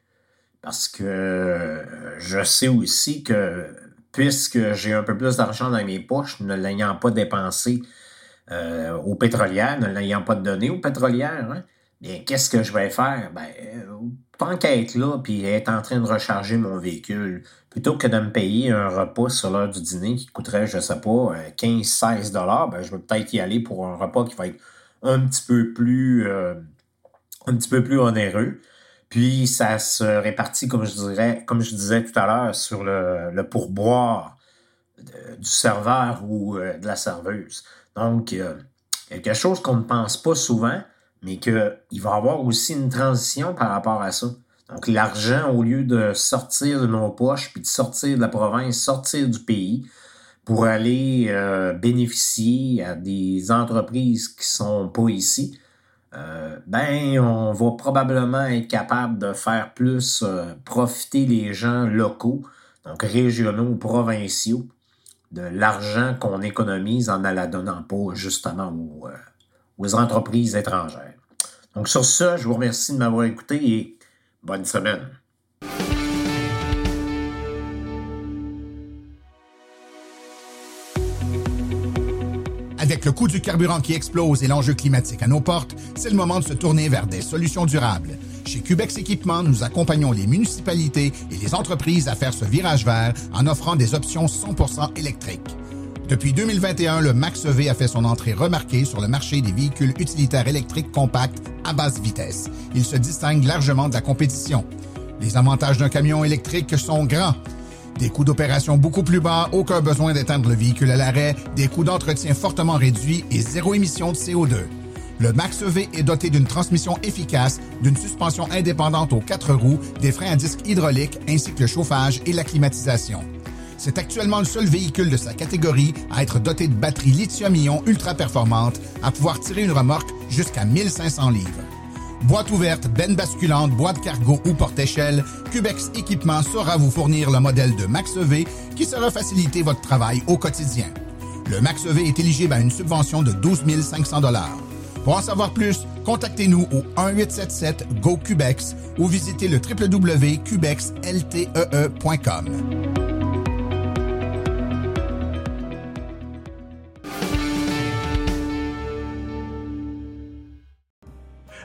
Parce que euh, je sais aussi que puisque j'ai un peu plus d'argent dans mes poches, ne l'ayant pas dépensé euh, aux pétrolières, ne l'ayant pas donné aux pétrolières, hein, qu'est-ce que je vais faire? Ben, euh, tant qu'à être là puis être en train de recharger mon véhicule, plutôt que de me payer un repas sur l'heure du dîner qui coûterait, je sais pas, 15-16 dollars, ben, je vais peut-être y aller pour un repas qui va être un petit peu plus, un petit peu plus onéreux. Puis ça se répartit, comme je dirais, comme je disais tout à l'heure, sur le, pourboire du serveur ou euh, de la serveuse. Donc, euh, quelque chose qu'on ne pense pas souvent, mais qu'il va y avoir aussi une transition par rapport à ça. Donc, l'argent, au lieu de sortir de nos poches, puis de sortir de la province, sortir du pays, pour aller euh, bénéficier à des entreprises qui sont pas ici, euh, ben on va probablement être capable de faire plus euh, profiter les gens locaux, donc régionaux, provinciaux, de l'argent qu'on économise en ne la donnant pas justement aux, aux entreprises étrangères. Donc sur ça, je vous remercie de m'avoir écouté et bonne semaine. Le coût du carburant qui explose et l'enjeu climatique à nos portes, c'est le moment de se tourner vers des solutions durables. Chez Cubex Équipement, nous accompagnons les municipalités et les entreprises à faire ce virage vert en offrant des options 100% électriques. Depuis 2021, le Max-EV a fait son entrée remarquée sur le marché des véhicules utilitaires électriques compacts à basse vitesse. Il se distingue largement de la compétition. Les avantages d'un camion électrique sont grands des coûts d'opération beaucoup plus bas, aucun besoin d'éteindre le véhicule à l'arrêt, des coûts d'entretien fortement réduits et zéro émission de CO2. Le Max-EV est doté d'une transmission efficace, d'une suspension indépendante aux quatre roues, des freins à disque hydrauliques ainsi que le chauffage et la climatisation. C'est actuellement le seul véhicule de sa catégorie à être doté de batteries lithium-ion ultra performantes à pouvoir tirer une remorque jusqu'à 1500 livres. Boîte ouverte, benne basculante, boîte cargo ou porte-échelle, Cubex Équipement saura vous fournir le modèle de Max EV qui saura faciliter votre travail au quotidien. Le Max EV est éligible à une subvention de 12 500 Pour en savoir plus, contactez-nous au 1-877-GO-CUBEX ou visitez le www.cubexltee.com.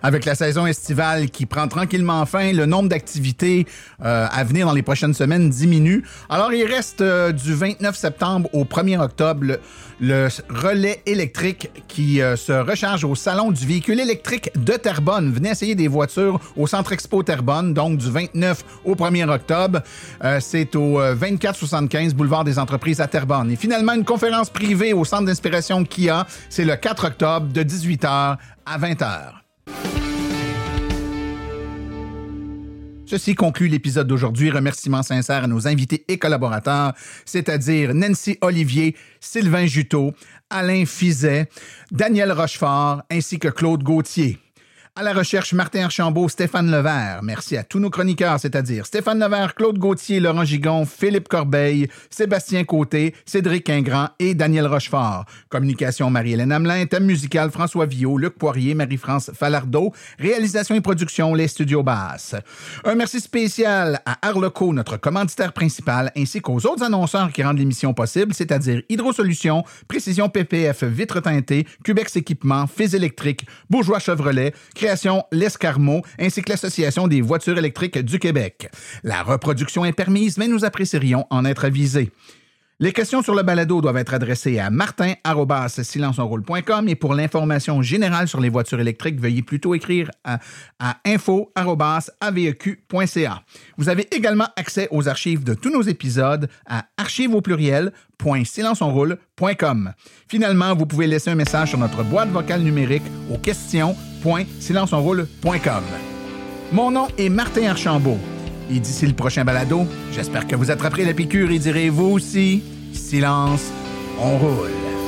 Avec la saison estivale qui prend tranquillement fin, le nombre d'activités euh, à venir dans les prochaines semaines diminue. Alors, il reste euh, du 29 septembre au 1er octobre le, relais électrique qui euh, se recharge au Salon du véhicule électrique de Terrebonne. Venez essayer des voitures au Centre Expo Terrebonne, donc du 29 au 1er octobre. C'est au 2475 Boulevard des Entreprises à Terrebonne. Et finalement, une conférence privée au Centre d'inspiration Kia, c'est le 4 octobre de 18h à 20h. Ceci conclut l'épisode d'aujourd'hui. Remerciements sincères à nos invités et collaborateurs, c'est-à-dire Nancy Olivier, Sylvain Juteau, Alain Fizet, Daniel Rochefort ainsi que Claude Gauthier. À la recherche, Martin Archambault, Stéphane Levert. Merci à tous nos chroniqueurs, c'est-à-dire Stéphane Levert, Claude Gauthier, Laurent Gigon, Philippe Corbeil, Sébastien Côté, Cédric Ingrand et Daniel Rochefort. Communication, Marie-Hélène Hamelin. Thème musical, François Villot, Luc Poirier, Marie-France Falardeau. Réalisation et production, les studios basses. Un merci spécial à Arleco, notre commanditaire principal, ainsi qu'aux autres annonceurs qui rendent l'émission possible, c'est-à-dire Hydrosolutions, Précision PPF, Vitre teintée, Cubex Équipement, Fils électrique, Bourgeois Chevrolet, Création L'Escarmot, ainsi que l'Association des voitures électriques du Québec. La reproduction est permise, mais nous apprécierions en être avisés. Les questions sur le balado doivent être adressées à martin.silenceonroule.com et pour l'information générale sur les voitures électriques, veuillez plutôt écrire à, à info.aveq.ca. Vous avez également accès aux archives de tous nos épisodes à archives au pluriel Finalement, vous pouvez laisser un message sur notre boîte vocale numérique aux questions.silenceonroule.com. Mon nom est Martin Archambault. Et d'ici le prochain balado, j'espère que vous attraperez la piqûre et direz vous aussi, silence, on roule.